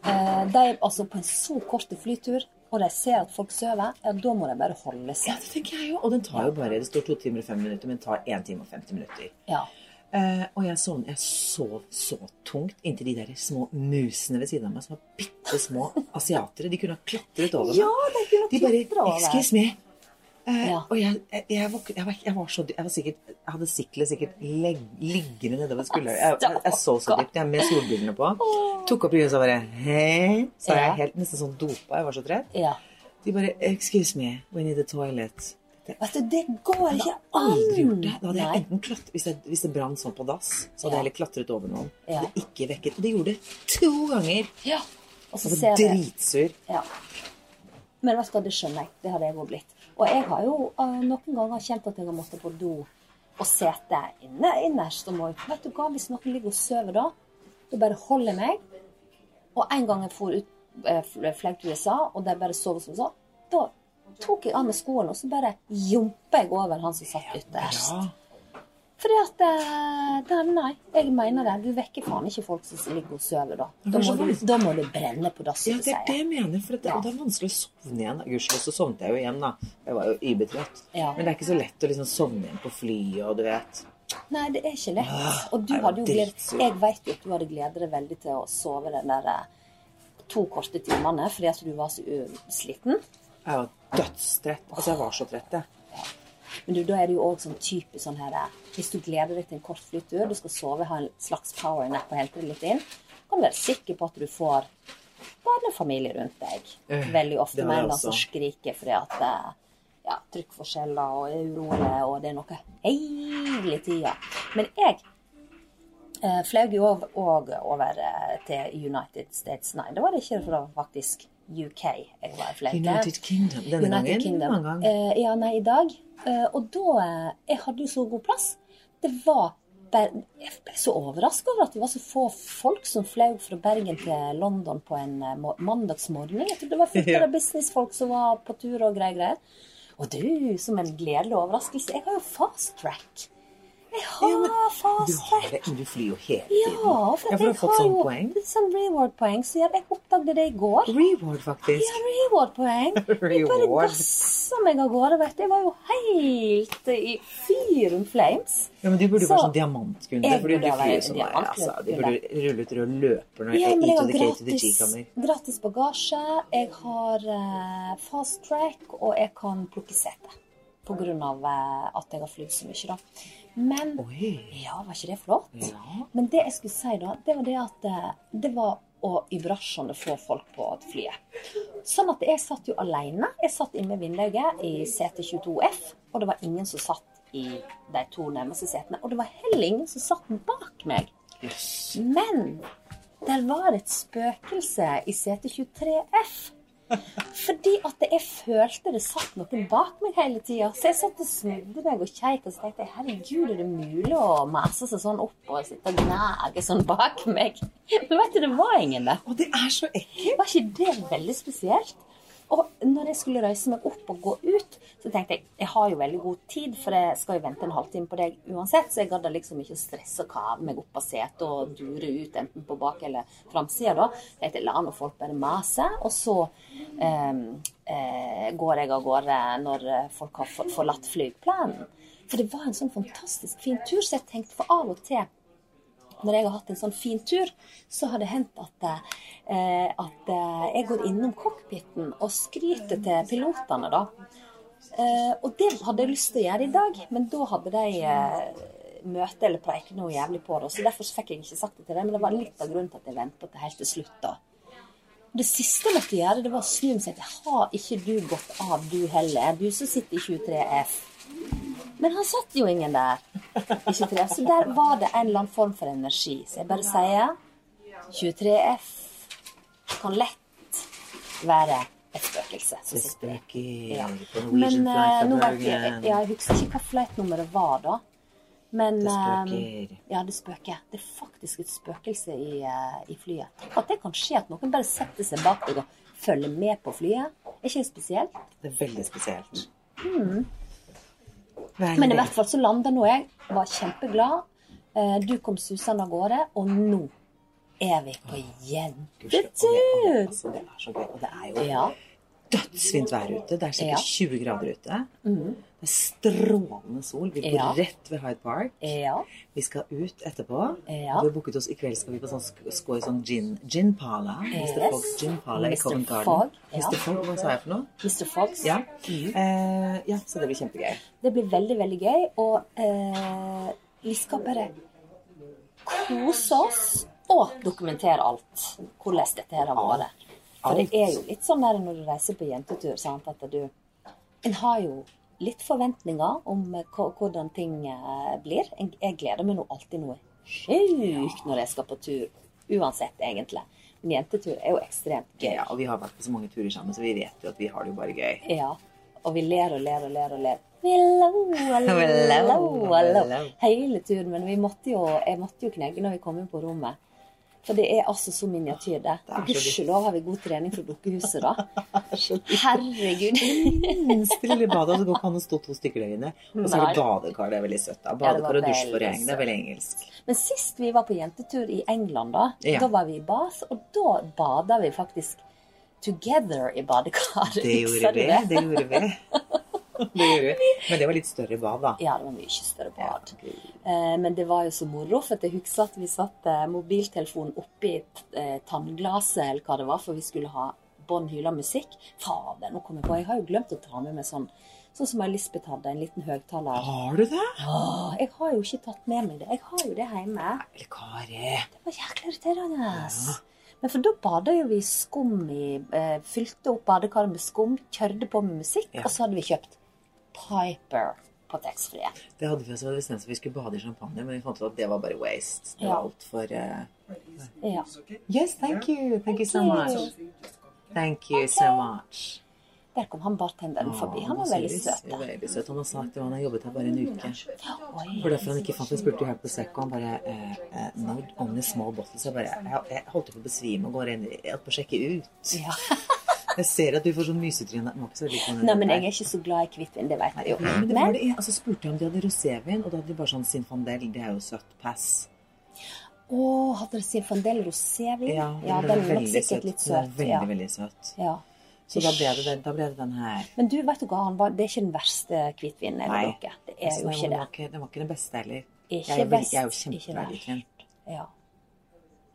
Eh, de er altså på en så kort flytur, og de ser at folk sover, ja, da må de bare holde seg. Ja, det tenker jeg jo. Og den tar jo bare Det står to timer og fem minutter, men tar én time og 50 minutter. Ja. Eh, og jeg sovnet. Jeg sov så tungt inntil de der små musene ved siden av meg, som var bitte små asiatere. De kunne ha klatret over meg. Ja, de kunne De bare. Excuse me. Ja. Og jeg, jeg, jeg, våk- jeg, var, jeg var så var sikkert Jeg hadde siklet sikkert leg, liggende nedover skulderen. Jeg, jeg, så så dypt, jeg, med solbrillene på. Tok opp lyset og bare Hei. Så jeg helt nesten sånn dopa. Jeg var så trett. ja. De bare Excuse me, we need a toilet. Det, Vet du, det går jeg ikke hadde aldri gjort det. Da hadde jeg enten klatt, hvis, jeg, hvis det brant sånn på dass, så hadde jeg heller klatret over noen. Ja. Hadde ikke vekket. Og det gjorde det to ganger. Ja. Og så Jeg ser jeg dritsur. Ja. Men vet du hva, det skjønner jeg. Det hadde jeg òg blitt. Og jeg har jo eh, noen ganger kjent at jeg har måttet på do og sete inne innerst. Og må, vet du hva, hvis noen ligger og sover da, da bare holder jeg meg. Og en gang jeg for ut, eh, fløy til USA, og de bare sover som sånn, da tok jeg av meg skoene, og så bare jumpa jeg over han som satt ytterst. Fordi at eh, Nei, jeg mener det. Du vekker faen ikke folk som ligger og sover da. Da må, du, da må du brenne på dass, Ja, det er det jeg mener. For det, Ja. det er vanskelig å sovne igjen. Gudskjelov så sovnet jeg jo igjen, da. Jeg var jo ybetrøtt. Ja. Men det er ikke så lett å liksom sovne igjen på flyet, og du vet. Nei, det er ikke lett. Ah, Og du hadde jo gledet. Jeg vet jo at du hadde gledet deg veldig til å sove den der eh, to korte timene fordi at du var så sliten. Jeg var dødstrett. Altså, jeg var så trett, jeg. Men du, da er det jo òg sånn typisk sånn her eh, Hvis du gleder deg til en kort flytur, du skal sove, ha en slags power nap og hente deg litt inn, kan du være sikker på at du får barnefamilie rundt deg. Eh, Veldig ofte eller som skriker fordi at eh, ja, trykkforskjeller og er urolig, og det er noe hele tida. Men jeg eh, fløy jo òg over eh, til United States. Nei, det var det ikke, for det var faktisk UK jeg var fløyte. United Kingdom denne United gangen? Kingdom. Mange ganger. Eh, ja, nei, i dag. Eh, og da eh, Jeg hadde jo så god plass. Det var Jeg ble så overraska over at det var så få folk som fløy fra Bergen til London på en mandagsmorgen. Jeg trodde det var fullt Ja. av businessfolk som var på tur og greier greier. Og du, som en gledelig overraskelse. Jeg har jo fast track. Jeg har Ja, men Du du flyr jo hele tiden. Ja, for, Ja, for jeg har sånn jo poeng. sånn reward-poeng. Så jeg, jeg oppdaget det i går. Reward, faktisk. Ja, reward-poeng. [LAUGHS] Jeg bare dassa meg av gårde, vet du. Jeg var jo helt i fyr and flames. Ja, men Du burde jo være sånn diamantkunde. Jeg For du, flyr som meg. altså. Du burde rulle ut rød løper når Ja, jeg er har the K to the G gratis, gratis bagasje, jeg har eh, fast track, og jeg kan plukke sete. På grunn av eh, at jeg har flydd så mye, da. Men Oi. Ja, var ikke det flott? Ja. Men det jeg skulle si da, det var det at eh, det var å überraskende få folk på flyet. Sånn at jeg satt jo alene. Jeg satt inne med vinduet i CT22F, og det var ingen som satt i de to nærmeste setene. Og det var heller ingen som satt bak meg. Yes. Men der var et spøkelse i sete 23F. Fordi at jeg følte det satt noen bak meg hele tida. Så jeg satt og snudde meg og kjekk og så tenkte jeg, herregud, er det mulig å mase seg sånn opp og sitte og gnage sånn bak meg? [LAUGHS] Men vet du, det var ingen der. Og det er så ekkelt. Var ikke det veldig spesielt? Og når jeg skulle reise meg opp og gå ut, så tenkte jeg jeg har jo veldig god tid, for jeg skal jo vente en halvtime på deg uansett, så jeg gadd liksom ikke å stresse og kave meg opp av setet og dure ut enten på bak- eller framsida. da. Jeg tenkte la nå folk bare mase, og så eh, eh, går jeg av gårde når folk har forlatt flyplanen. For det var en sånn fantastisk fin tur, så jeg tenkte for av og til når jeg har hatt en sånn fin tur, så har det hendt at, eh, at eh, jeg går innom cockpiten og skryter til pilotene, da. Eh, og det hadde jeg lyst til å gjøre i dag, men da hadde de eh, møte eller preike noe jævlig på det. Så derfor fikk jeg ikke sagt det til dem, men det var litt av grunnen til at jeg venta til helt til slutt, da. Det siste jeg måtte gjøre, det var å snu meg og si at har ikke du gått av, du heller? Du som sitter i 23F. Men han satt jo ingen der. i 23F, Så der var det en eller annen form for energi. Så jeg bare sier 23F kan lett være et spøkelse. sitter spøker Ja. Men eh, nå vet jeg, ja, jeg husker ikke hva flightnummeret var da. Men Det eh, spøker. Ja, det spøker. Det er faktisk et spøkelse i, uh, i flyet. At det kan skje at noen bare setter seg bak deg og følger med på flyet. Er ikke det spesielt? Det er veldig spesielt. Mm. Veldig. Men i hvert fall så landa nå jeg. Var kjempeglad. Eh, Du kom susende av gårde, og nå er vi på jentetur! Altså, det er så gøy. Og det er jo Ja. dødsfint vær ute. Det er sikkert Ja. 20 grader ute. Det er strålende sol. Vi bor Ja. rett ved Hyde Park. Ja. Vi skal ut etterpå. Ja. Vi har booket oss I kveld skal vi på sånn sk- skå i sånn gin, gin pala. Mr. Yes. Fox gin pala i Covent Garden. Fog. Mr. Fogg, hva sa jeg for noe? Mr. Fox. Ja. Eh, ja, så det blir kjempegøy. Det blir veldig, veldig gøy. Og eh, vi skal bare kose oss og dokumentere alt. Hvordan dette her har vært. For det er jo litt sånn der når du reiser på jentetur, sant, at du En har jo litt forventninger om hvordan ting eh, blir. Jeg, gleder meg nå alltid noe sjukt når jeg skal på tur. Uansett, egentlig. Men jentetur er jo ekstremt gøy. Ja, og vi har vært på så mange turer sammen, så vi vet jo at vi har det jo bare gøy. Ja. Og vi ler og ler og ler og ler. Hello, hello, hello. Hele turen. Men vi måtte jo, jeg måtte jo knegge når vi kom inn på rommet. For det er altså så miniatyr, det. Det er Gudskjelov har vi god trening fra dukkehuset, da. Herregud. minste lille badet, og så går ikke an å stå to stykker der inne. Og så er det badekar, det er veldig søtt. da. Det Badekar og veldig dusjforheng, det er veldig engelsk. Men sist vi var på jentetur i England, da, Ja. da var vi i Bath, og da bada vi faktisk together i badekaret. Det gjorde vi. Det gjorde vi. [LAUGHS] Det gjorde vi. Men det var litt større bad, da. Ja, det var mye større bad. Ja. Eh, men det var jo så moro, for jeg husker at vi satte mobiltelefonen oppi eh, tannglaset, eller hva det var, for vi skulle ha bånn hyla musikk. Fader, nå kom jeg på, jeg har jo glemt å ta med meg sånn, sånn som Lisbeth hadde, en liten høgtaler. Har du det? Åh, jeg har jo ikke tatt med meg det. Jeg har jo det hjemme. Eller Kari. Det var jækla irriterende. Men for da bada jo vi skum i eh, Fylte opp badekaret med skum, kjørte på med musikk, Ja. og så hadde vi kjøpt Piper på taxfree. Det hadde vi også bestemt vi skulle bade i champagne, men vi fant ut at det var bare waste. Det Ja. var alt for uh... Ja. Yes, thank you. Thank you so much. Thank you so much. Der kom han bartenderen forbi. Han var veldig søt. Veldig søt. Han har sagt at han har jobbet her bare en uke. For derfor han ikke fant Jeg spurte jo her på Prosecco, han bare eh, eh, No, only small bottles. Jeg bare Jeg, jeg holdt på å besvime og går inn og sjekke ut. Ja. [LAUGHS] Jeg ser at du får sånn. Den var god, Nei, men den jeg er ikke så glad i hvitvin, det vet jeg jo. Men det Men det, altså spurte jeg om de hadde rosévin, og da hadde de bare sånn Sinfandel. Det er jo søtt pass. Å, hadde de Sinfandel rosévin? Ja, Ja, den nok sikkert litt søt. veldig, Ja. veldig søt. ja. Så da ble det den, da ble det den her. Men du, vet du hva, han var, det er ikke den verste hvitvinen jeg har drukket. Det er Altså, jo ikke var det. den var ikke den beste heller. Ikke jeg, best, jeg er jo kjempeglad i hvitvin. Ja.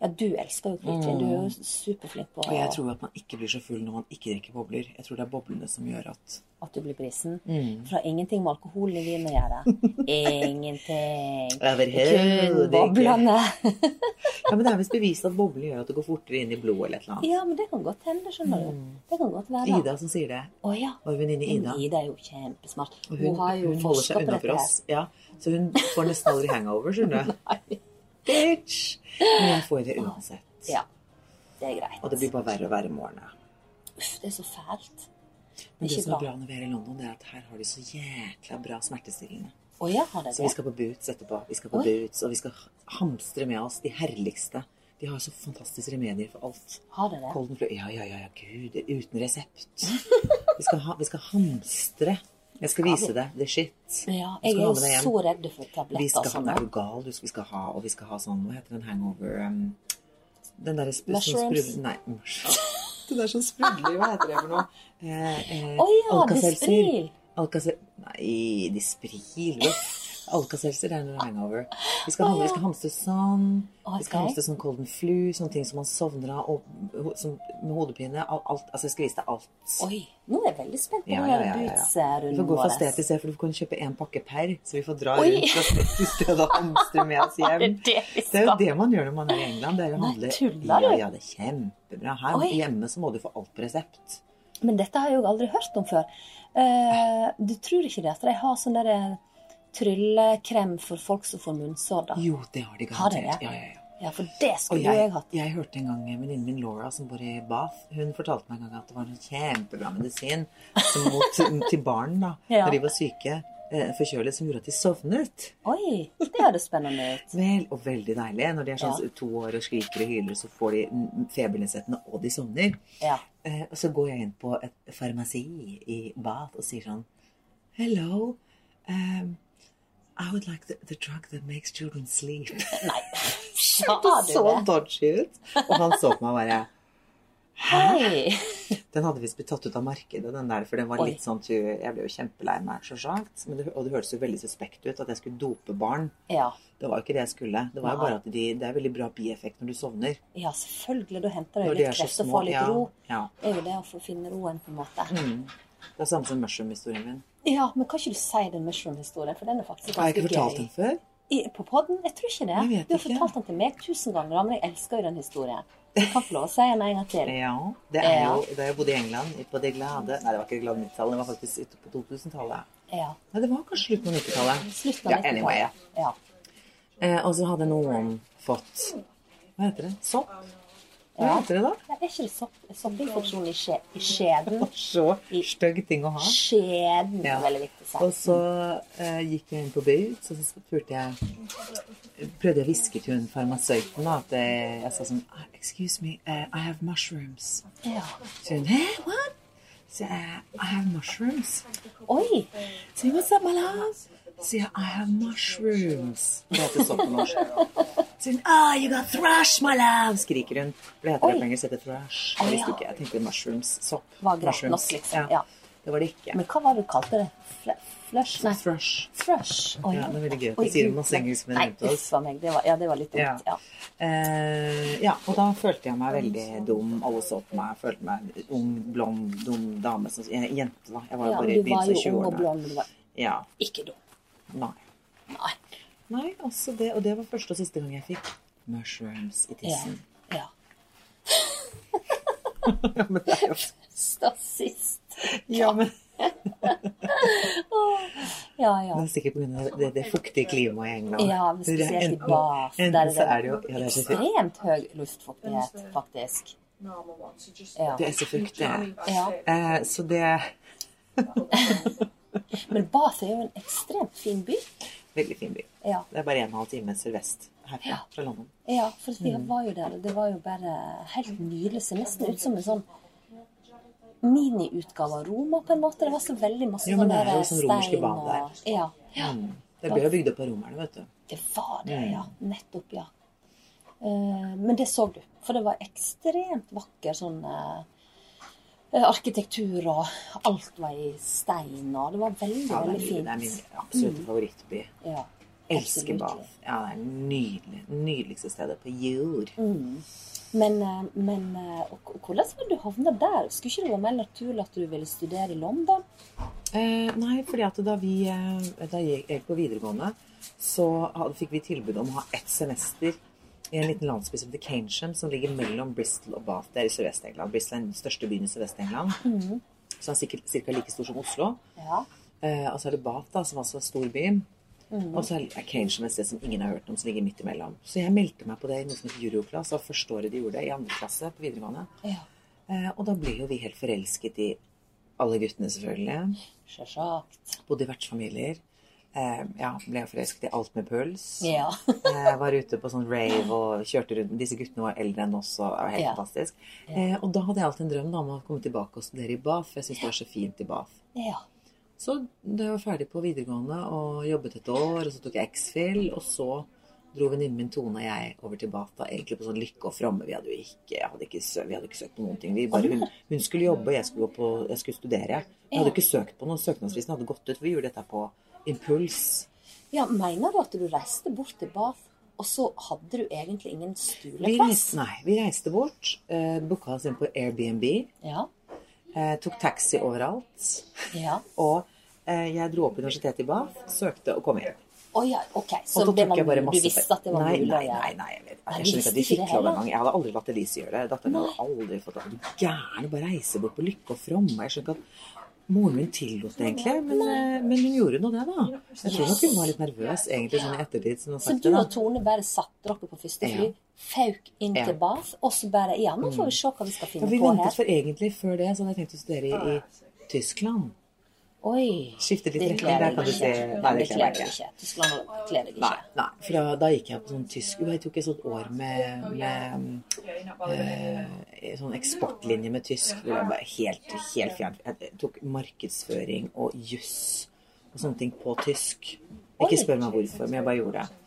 Ja, du elsker jo hvitvin. Du er jo superflink på Og jeg tror at man ikke blir så full når man ikke drikker bobler. Jeg tror det er boblene som gjør at at du blir brisen. Mm. For det har ingenting med alkoholen i vinen å gjøre. Ingenting. Kun boblene. Ja, men det er visst bevist at bobler gjør at det går fortere inn i blodet eller et eller annet. Ja, men det kan godt hende, skjønner du. Det kan godt være. Ida som sier det. Å ja. Vår venninne Ida. Ida er jo kjempesmart. Hun, har jo hun holder seg unna for oss. Ja, så hun får nesten aldri hangover, skjønner du. [LAUGHS] Bitch! Men jeg får det uansett. Ja, det er greit. Og det blir bare verre og verre med årene. Uff, det er så fælt. Men det det som er bra. når vi er i London, det er at her har de så jækla bra smertestillende. Oh, ja, har det Så vi skal på Boots etterpå. Vi skal på Oi. Boots, og vi skal hamstre med oss de herligste. De har så fantastiske remedier for alt. Har det det? Ja, ja, ja, ja, gud. Uten resept. Vi skal, ha, vi skal hamstre. Jeg skal vise deg the shit. Ja, jeg er jo det så redd for tabletter. Vi skal ha, sånn. er du skal ha, og vi skal ha sånn, hva heter den hangover um, Den derre Mushrooms? sprudler Nei, [LAUGHS] den Det der som sprudler, hva heter det for noe? Eh, eh, Å ja, Alka-Seltzer. Dispril. Alka-Sel- Nei, Dispril. Alka-Seltzer er en hangover. Vi skal, ha, vi skal hamstre sånn. Vi skal hamstre sånn cold and flu, sånne ting som man sovner av, og som, med hodepine. Alt, alt, altså, jeg skal vise deg alt. Oi, nå er jeg veldig spent på Ja, den ja, rundt ja, ja, ja. Vi får gå fra sted til sted, for du kan kjøpe én pakke per. Så vi får dra Oi. rundt fra sted til sted og hamstre med oss hjem. [LAUGHS] Det er det Det er jo det man gjør når man er i England. Det er å Nei, handle tuller Ja, du? ja, det er kjempebra. Her Oi. hjemme så må du få alt på resept. Men dette har jeg jo aldri hørt om før. Uh, du tror ikke det? At de har sånn der tryllekrem for folk som får munnsår, da? Jo, det har de Har de garantert. det? Ja, ja, ja. Ja, for det skulle jeg, jeg hatt. jeg hørte en gang venninnen min Laura, som bor i Bath, hun fortalte meg en gang at det var en kjempebra medisin som mot, [LAUGHS] til barn da, Ja. når de var syke, eh, forkjølet, som gjorde at de sovnet. Oi, det høres spennende ut. [LAUGHS] Vel, og veldig deilig. Når de er sånn Ja. to år og skriker og hyler, så får de febernedsettende, og de sovner. Ja. Eh, og så går jeg inn på et farmasi i Bath og sier sånn Hello, um, I would like the, the drug that makes children sleep. [LAUGHS] Nei, [LAUGHS] sa Det du så dodgy ut. Og han så på meg og bare Hei! Den hadde visst blitt tatt ut av markedet, den der, for den var Oi. litt sånn Jeg ble jo kjempelei meg, det, og det hørtes jo veldig suspekt ut at jeg skulle dope barn. Ja. Det var jo ikke det jeg skulle. Det var jo bare at de, det er veldig bra bieffekt når du sovner. ja, selvfølgelig. Du henter deg litt kreft og får litt Ja, ro. ja. Det er jo det å få finne roen, på en måte. Det er samme som mushroom-historien min. Ja, men kan ikke du si den mushroom-historien? For den er faktisk gøy. Har jeg ikke fortalt den før? I, på podden? Jeg tror ikke det. Jeg vet du har ikke. fortalt den til meg tusen ganger, men jeg elsker jo den historien. Jeg kan få lov å si den en gang til. Ja. Det er Ja. jo Da jeg bodde i England, på det glade Nei, det var ikke glade 90-tallet, det var faktisk ute på 2000-tallet. Ja. Nei, det var kanskje slutten av 90-tallet. Slutten av Ja, 90-tallet. Ja, anyway. Ja. Eh, og så hadde noen fått Hva heter det? Sopp? Hva heter det da? Det Er ikke det sopp, soppinfeksjon i, skje, i skjeden? [LAUGHS] Så stygg ting å ha. Skjeden Ja. veldig viktig å Og så uh, gikk jeg inn på Boots, og så spurte jeg Prøvde jeg å hviske til hun farmasøyten at jeg, jeg sa sånn Excuse me, uh, I have mushrooms. Ja. Så hun Hæ, what? Så jeg I have mushrooms. Oi! Så jeg, what's up, my love? Så jeg, I have mushrooms. Det heter sopp på norsk. Så hun, ah, you got thrash, my love, skriker hun. For det heter det på engelsk, heter thrash. Jeg visste ikke, jeg tenkte mushrooms, sopp. Var greit mushrooms. nok, liksom. Ja. Det var det ikke. Men hva var det du kalte det? Fl flush? Nei, Thrush. thrush. Oi. Ja, det er veldig gøy at du sier masse engelsk med Nei, rundt oss. uff a meg. Det var, ja, det var litt dumt. Ja. Eh, ja, og da følte jeg meg veldig dum. Alle så på meg. Jeg følte meg ung, blond, dum dame. Som, jente, da. Jeg var jo Ja, bare men i du var begynnelsen jo av ung og 20-årene. blond, men du var Ja. ikke dum. Nei. Nei. Nei, altså det, og det var første og siste gang jeg fikk mushrooms i tissen. ja. Ja, [LAUGHS] men det er jo Stå sist. Ja, men [LAUGHS] Ja, ja. det er sikkert pga. Det, det fuktige klimaet i England. Ja, men Det spesielt i Bath. Der så er det jo ja, det er så ekstremt høy luftfuktighet, faktisk. Ja. Det er så fuktig. Ja. Eh, så det [LAUGHS] Men Bath er jo en ekstremt fin by. Veldig fin by. Ja. Det er bare en og en halv time sørvest herfra, Ja. fra London. Ja, for vi Mm. var jo der, og det var jo bare helt nydelig. Ser nesten ut som en sånn miniutgave av Roma, på en måte. Det var så veldig masse Jo, men det er jo sånn romerske bad og der. Ja. ja. Mm. Det ble jo bygd opp av romerne, vet du. Det var det, Mm. ja. Nettopp, ja. Uh, men det så du. For det var ekstremt vakker sånn eh, arkitektur, og alt var i stein, og det var veldig, Ja, veldig fint. det er min absolutte favorittby. Ja, Elsker. Bath. Ja, det er nydelig. Nydeligste stedet på jord. Mm. Men, eh, men eh, og, og hvordan var du havna der? Skulle ikke det være mer naturlig at du ville studere i London? Eh, nei, fordi at da vi eh, da jeg gikk på videregående, så hadde, fikk vi tilbud om å ha ett semester i en liten landsby som heter Canesham, som ligger mellom Bristol og Bath. Det er i Sørvest-England. Bristol er den største byen i Sørvest-England. Mm. Så den er sikkert ca. like stor som Oslo. Ja. Eh, og så er det Bath, da, som også er storbyen. Mm. Og så er Canesham et sted som ingen har hørt om, som ligger midt imellom. Så jeg meldte meg på det i noe som heter Euroclass, og første året de gjorde det, i andre klasse på videregående. ja. Eh, og da ble jo vi helt forelsket i alle guttene, selvfølgelig. Sjølsagt. Bodde i vertsfamilier. Eh, ja, ble forelsket i alt med puls. Ja. [LAUGHS] eh, var ute på sånn rave og kjørte rundt. Disse guttene var eldre enn oss, og var helt Ja. fantastisk. Eh, og da hadde jeg alltid en drøm om å komme tilbake og studere i Bath, jeg syntes det var så fint i Bath. ja. Så da jeg var ferdig på videregående og jobbet et år, og så tok jeg X-Fill, og så dro venninnen min Tone og jeg over til Bath, da, egentlig på sånn lykke og fromme. Vi hadde jo ikke, hadde ikke, vi hadde ikke søkt på noen ting. Vi bare, hun, hun skulle jobbe, og jeg skulle, gå på, jeg skulle studere. Jeg hadde ikke søkt på noe. Søknadsfristen hadde gått ut. for Vi gjorde dette på impuls. ja. Mener du at du reiste bort til Bath, og så hadde du egentlig ingen Vi stuleplass? reiste, nei, vi reiste bort, Uh, booka oss inn på Airbnb, Ja. Uh, tok taxi overalt. Ja. [LAUGHS] Og uh, jeg dro opp universitetet i Bath, søkte og kom hjem. Oh, ja, OK. Så Og det var jeg bare masse Du visste at det var nei, mulig nei. Nei, nei, jeg, vet, jeg skjønner ikke at de fikk lov engang. Jeg hadde aldri latt Elise gjøre det. Datteren hadde aldri fått lov. Du gæren bare reise bort på lykke og fromme? Jeg skjønner ikke at moren min tillot det egentlig, men, eh, men hun gjorde nå det, da. Jeg tror nok hun var litt nervøs egentlig sånn i ettertid. Som Så du og. Tone bare satte dere på første fly, Ja. fauk inn Ja. til Bath, og så bare Ja, nå får vi se hva vi skal finne Ja, vi på ventet for egentlig før det, så hadde jeg tenkt å studere i, i Tyskland. Oi. Skifte litt det kler deg kan du ikke. se Nei, det kler deg ikke. Tyskland kler deg ikke. nei, for da, da gikk jeg på sånn tysk Jeg tok et sånt år med, med eh, sånn eksportlinje med tysk. Det var bare helt, helt fjernt. Jeg tok markedsføring og juss og sånne ting på tysk. Ikke spør meg hvorfor, men jeg bare gjorde det.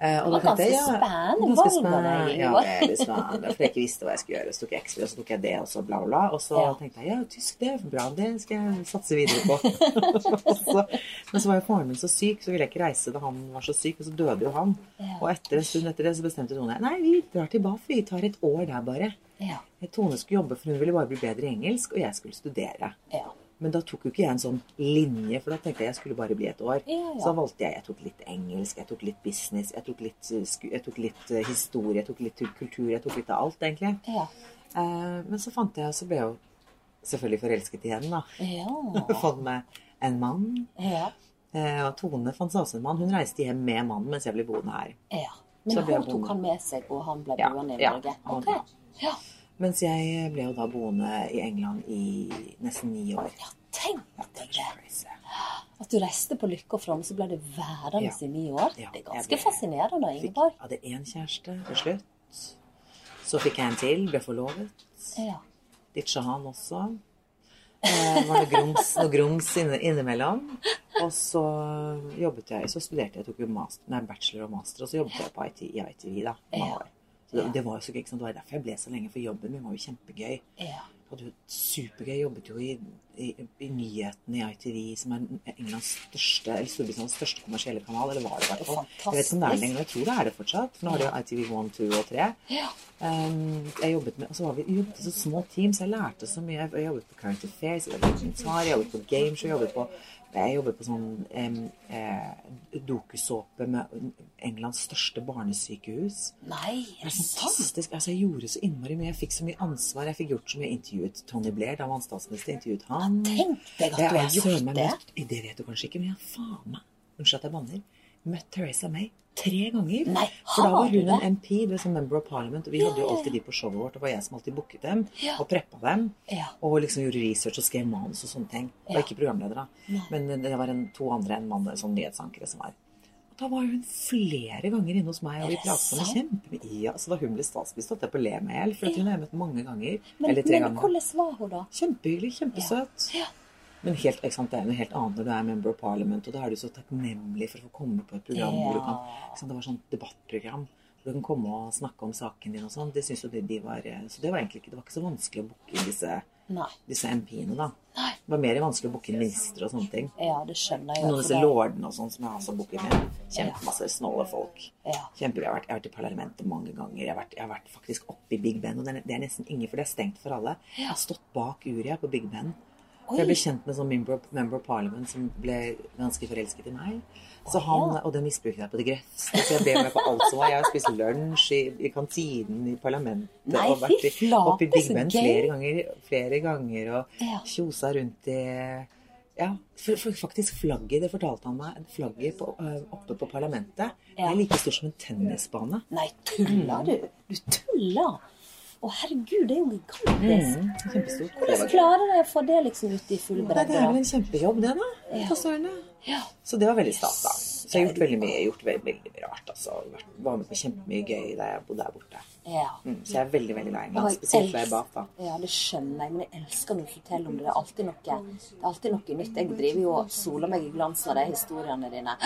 Eh, Det var tenkte jeg, ganske spennende ganske spennende. deg, Ja, veldig spennende. For jeg ikke visste hva jeg skulle gjøre. Så tok jeg X-Fill, så tok jeg det, og så bla, bla. Og så Ja. tenkte jeg ja, tysk, det er bra, det skal jeg satse videre på. [LAUGHS] Så, men så var jo faren min så syk, så ville jeg ikke reise da han var så syk, og så døde jo han. Ja. Og etter en stund etter det så bestemte Tone nei, vi drar til Bath, vi tar et år der bare. Ja. Tone skulle jobbe, for hun ville bare bli bedre i engelsk, og jeg skulle studere. Ja. Men da tok jo ikke jeg en sånn linje, for da tenkte jeg jeg skulle bare bli et år. Ja, ja. Så da valgte jeg Jeg tok litt engelsk, jeg tok litt business, jeg tok litt, eh, jeg tok litt eh, historie, jeg tok litt kultur, jeg tok litt av alt, egentlig. Ja. Eh, men så fant jeg, så ble jeg jo selvfølgelig forelsket igjen, da. Ja. [LAUGHS] fant meg en mann. Ja. Eh, og Tone fant seg også en mann. Hun reiste hjem med mannen mens jeg ble boende her. ja. Men hun tok han med seg, og han ble Ja, boende i ja, Norge? han- Okay. Ja. Mens jeg ble jo da boende i England i nesten ni år. ja, tenk deg det det. [GASPS] At du reiste på lykke og fram, så ble du værende Ja. i ni år. Ja, Det er ganske ble- fascinerende, Fikk, Jeg hadde én kjæreste til slutt. Så fikk jeg en til, ble forlovet. Ja. Ditcha han også. Eh, var det grums, noe grums inne, innimellom. Og så jobbet jeg, så studerte jeg, tok jo master, nei, bachelor og master, og så jobbet jeg på IT, i ITV da, mange år. Så det, det var jo så gøy, det var derfor jeg ble så lenge, for jobben min var jo kjempegøy. Ja. Hadde jo supergøy. Jobbet jo i, i, i nyhetene i ITV, som er Englands største, eller Storbritannias største kommersielle kanal. Eller var det i hvert fall. Jeg vet ikke om det er det lenger, jeg tror det er det fortsatt. For nå har de jo ITV 1, 2 og 3. Ja. Um, jeg jobbet med, og så var vi jobbet i så små team, så jeg lærte så mye. Jeg jobbet på Current Affairs, jeg jobbet på på gameshow, jeg jobbet på jeg jobber på sånn eh, dokusåpe med Englands største barnesykehus. Nei, er det fantastisk. Altså, jeg gjorde så innmari mye. Jeg fikk så mye ansvar. Jeg fikk gjort så mye. Intervjuet Tony Blair da han var statsminister. Intervjuet han. Tenk deg at du har gjort det. møtt- Det vet du kanskje ikke, men har faen meg Unnskyld at jeg banner. møtt Theresa May tre ganger. Nei, For da var hun en? MP, du er sånn Member of Parliament, og vi hadde jo alltid de på showet vårt. Det var jeg som alltid booket dem Ja. og preppa dem. Ja. Og liksom gjorde research og skrev manus og sånne ting. Jeg var Ja. ikke programleder, da. Men det var en, to andre enn mann, sånn nyhetsankere som var. Og da var hun flere ganger inne hos meg, og vi pratet om kjempe kjempemye. Ja, så da hun ble statsminister, holdt jeg på å le meg i hjel. For hun har jeg møtt mange ganger. Men, eller tre men ganger. hvordan var hun da? Kjempehyggelig, kjempesøt. Ja. Men helt, sant, det er noe helt annet når du er member of parliament, og da er du så takknemlig for å få komme på et program hvor du kan sant, Det var sånn debattprogram hvor du kan komme og snakke om saken din og sånn. Det syns jo de, de var Så det var egentlig ikke Det var ikke så vanskelig å booke disse, Nei. disse MP-ene, da. Nei. Det var mer vanskelig å booke ministre og sånne ting. Ja, det skjønner jeg. Noen av disse lordene og sånn som jeg også booker med. Kjempemasse snåle folk. Ja. Kjempe, jeg, har vært, jeg har vært i parlamentet mange ganger. Jeg har vært, jeg har vært faktisk oppe i Big Ben, og det er, det er nesten ingen, for det er stengt for alle. Jeg har stått bak uret på Big Ben. For jeg ble kjent med en sånn member, of- member of parliament som ble ganske forelsket i meg. Så han, Og det misbrukte jeg på det grøvste. Så jeg ble med på alt som var. Jeg har spist lunsj i, i kantinen i parlamentet Nei, og vært i, oppe i Big Ben flere ganger, flere ganger og kjosa rundt i ja, for, for faktisk flagget, det fortalte han meg, flagget på, oppe på parlamentet Ja. er like stort som en tennisbane. Nei, tuller du? Du tuller! Å, herregud, det er jo gigantisk. Mm, Hvordan klarer de å få det liksom ut i full bredde? det er vel en kjempejobb, det, da. Ja. Ja. Så det var veldig stas, da. Så jeg har gjort veldig mye, gjort veldig, veldig mye rart. altså. Var med på kjempemye gøy da jeg bodde der borte. Ja. Mm, så jeg er veldig, veldig glad i Spesielt da jeg Ja, det skjønner jeg, men jeg elsker når du forteller om det. Det er alltid noe, det er alltid noe nytt. Jeg driver jo og soler meg i glansen av de historiene dine.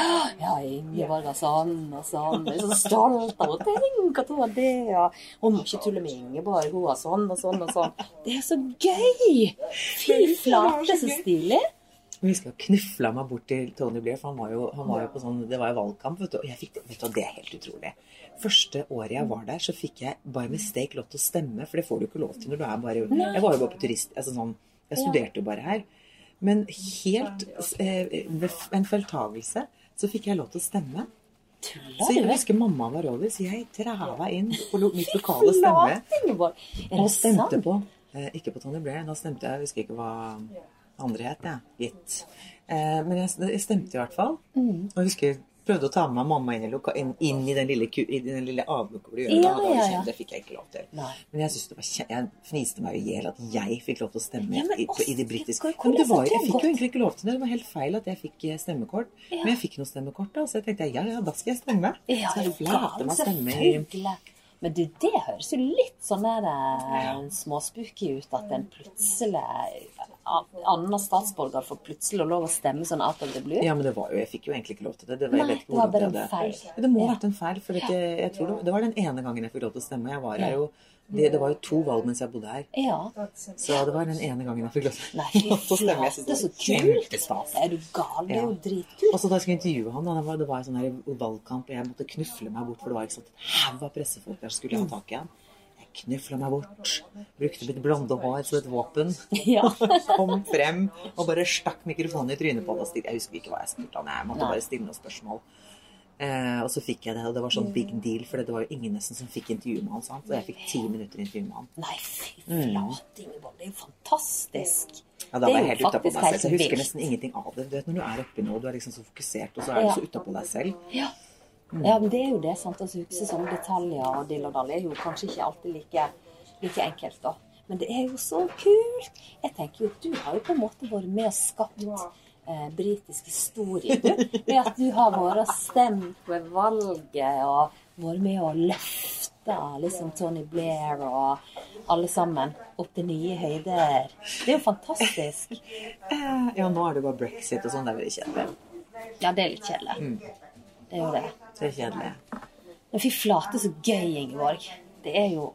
Ja, Ingeborg var sånn og sånn. Jeg er så stolt av henne. Tenk at hun var det. Og hun må ikke tulle med Ingeborg. Hun var sånn og sånn og sånn. Det er så gøy! Fy flate, så stilig. Jeg husker jeg knufla meg bort til Tony Blair, for han var jo, han var jo på sånn Det var jo valgkamp, vet du. Og jeg fikk, vet du, det er helt utrolig. Første året jeg var der, så fikk jeg by mistake lov til å stemme, for det får du ikke lov til når du er bare Jeg var jo bare på turist altså sånn, Jeg studerte jo bare her. Men helt eh, en feiltagelse så fikk jeg lov til å stemme. Så jeg husker mamma var over, så jeg træva inn på lo- mitt lokale stemme. Og stemte på eh, Ikke på Tony Blair, nå stemte jeg Jeg husker ikke hva andre het, jeg. Gitt. Eh, men jeg, jeg stemte i hvert fall. Mm. Og jeg husker prøvde å ta med meg mamma inn i, loka, inn, inn i den lille, i den lille avlukka. Ja, ja, ja. Det fikk jeg ikke lov til. Nei. Men jeg synes det var jeg fniste meg i hjel at jeg fikk lov til å stemme Ja, i, i det britiske men det var, Jeg fikk jo egentlig ikke lov til det. Det var helt feil at jeg fikk eh, stemmekort. Men jeg fikk noe stemmekort, da, så jeg tenkte ja, ja, da skal jeg stemme. Er jeg du meg stemme i. Men du, det høres jo litt sånn der eh, småspooky ut at en plutselig an- annen statsborger får plutselig lov å stemme sånn out of the blue. Ja, men det var jo, jeg fikk jo egentlig ikke lov til det. Det var, Nei, det var bare en feil. Det må ha vært en feil, for jeg, jeg tror det, det var den ene gangen jeg fikk lov til å stemme. Jeg var her jo, det, det var jo to valg mens jeg bodde her. Ja. Så det var den ene gangen jeg fikk lov til å [LAUGHS] stemme. Jeg synes så det var kjempestas. Er du gal? Det er jo dritkult. Og så da jeg skulle intervjue han, det var, det var sånn her valgkamp, og jeg måtte knufle meg bort, for det var ikke sånn en haug av pressefolk der skulle ha tak i ham. Jeg knufla meg bort, brukte mitt blonde hår som et våpen. [LAUGHS] Ja. [LAUGHS] Kom frem og bare stakk mikrofonen i trynet på ham. Jeg husker ikke hva jeg spurte han, jeg måtte bare stille noen spørsmål. Eh, og så fikk jeg det, og det var sånn big deal, for det var jo ingen nesten som fikk intervju med han. Sant? Og jeg fikk ti minutter intervju med han. Nei, fy flate, Ingeborg. Det er jo fantastisk. Ja, da var jeg helt utapå meg selv. Så jeg husker nesten ingenting av det. Du vet, når du er oppi noe, du er liksom så fokusert, og så er du så utapå deg selv. Ja. ja, men det er jo det. sant? Altså, huske sånne detaljer og dill og dall er jo kanskje ikke alltid like, like enkelt, da. Men det er jo så kult! Jeg tenker jo at du har jo på en måte vært med og skapt eh, britisk historie, du. Ved at du har vært stemt ved valget og vært med og løfta liksom Tony Blair og alle sammen opp til nye høyder. Det er jo fantastisk. Eh, Ja, nå er det bare brexit og sånn. Det er veldig kjedelig. Ja, det er litt kjedelig. Det er jo det. Det er kjedelig. Men fy flate, så gøy, Ingeborg. Det er jo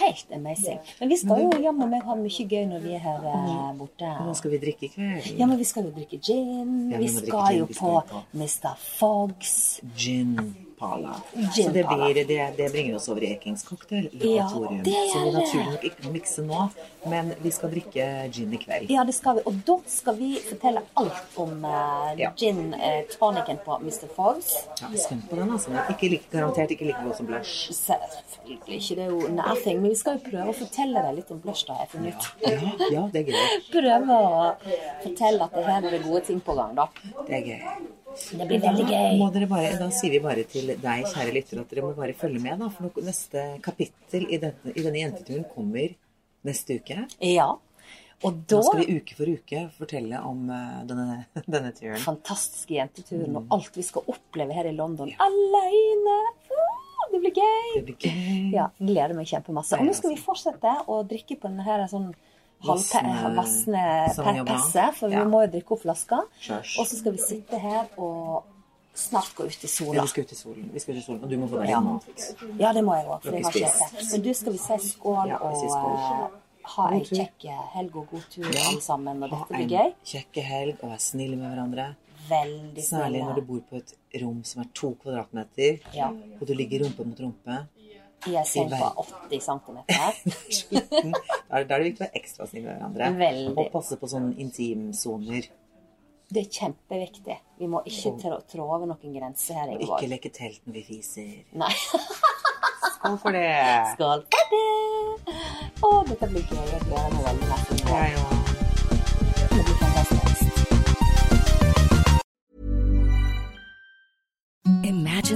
helt amazing. Men vi skal jo jammen meg ha mye gøy når vi er her eh, borte. Nå skal vi drikke i kveld? Ja, men vi skal jo drikke gin. Vi skal jo på på- Mr. Foggs. Gin Pala. Gin så det, blir, det, det bringer oss over i Ekings cocktail-laboratorium. Ja, som vi naturlig nok ikke kan mikse nå, men vi skal drikke gin i kveld. Ja, det skal vi. Og da skal vi fortelle alt om uh, Ja. gin uh, tonicen på Mr. Foggs. Ja, Spent på den, altså. Ikke like, garantert ikke like god som blush. Selvfølgelig ikke, det er jo nothing. Men vi skal jo prøve å fortelle deg litt om blush, da, jeg funnet ut. Ja, ja, det er gøy. [LAUGHS] Prøve å fortelle at det her er gode ting på gang, da. Det er gøy. Det blir veldig gøy. Dere bare, da sier vi bare til deg, kjære lytter, at dere må bare følge med. da, For neste kapittel i denne, i denne jenteturen kommer neste uke. Ja. Og da Nå skal vi uke for uke fortelle om eh, denne, [LAUGHS] denne turen. fantastiske jenteturen Mm. og alt vi skal oppleve her i London alene. aleine. Det blir gøy. Det blir gøy. Ja, gleder meg kjempemasse. Og nå skal vi fortsette å drikke på denne her sånn halvpe- Vassende- vassende Sauvignon Blanc. pesse, for vi Ja. må jo drikke opp flaska. Og så skal vi sitte her og snart gå ut i Ja, sola. vi skal ut i solen. Vi skal ut i solen, Og du må få deg Ja. mat. Ja, det må jeg òg, for jeg har ikke spiser. Men du, skal vi si skål Ja, vi og skål. eh, ha ei God tur. kjekk helg og god tur Ja. alle sammen. Og Ha dette blir en gøy. kjekk helg og være snille med hverandre. Veldig Særlig når du bor på et rom som er to kvadratmeter, Ja. og du ligger rumpe mot rumpe. I ser seng på 80 cm. [LAUGHS] Er da er det viktig å være ekstra snill med hverandre. Veldig. Og passe på sånne intimsoner. Det er kjempeviktig. Vi må ikke trå, trå over noen grenser her. Og Ingeborg. ikke leke telt når vi fiser. Nei. [LAUGHS] Skål for det! Skål for det! Å, dette blir gøy. Jeg gleder meg veldig masse. Ja,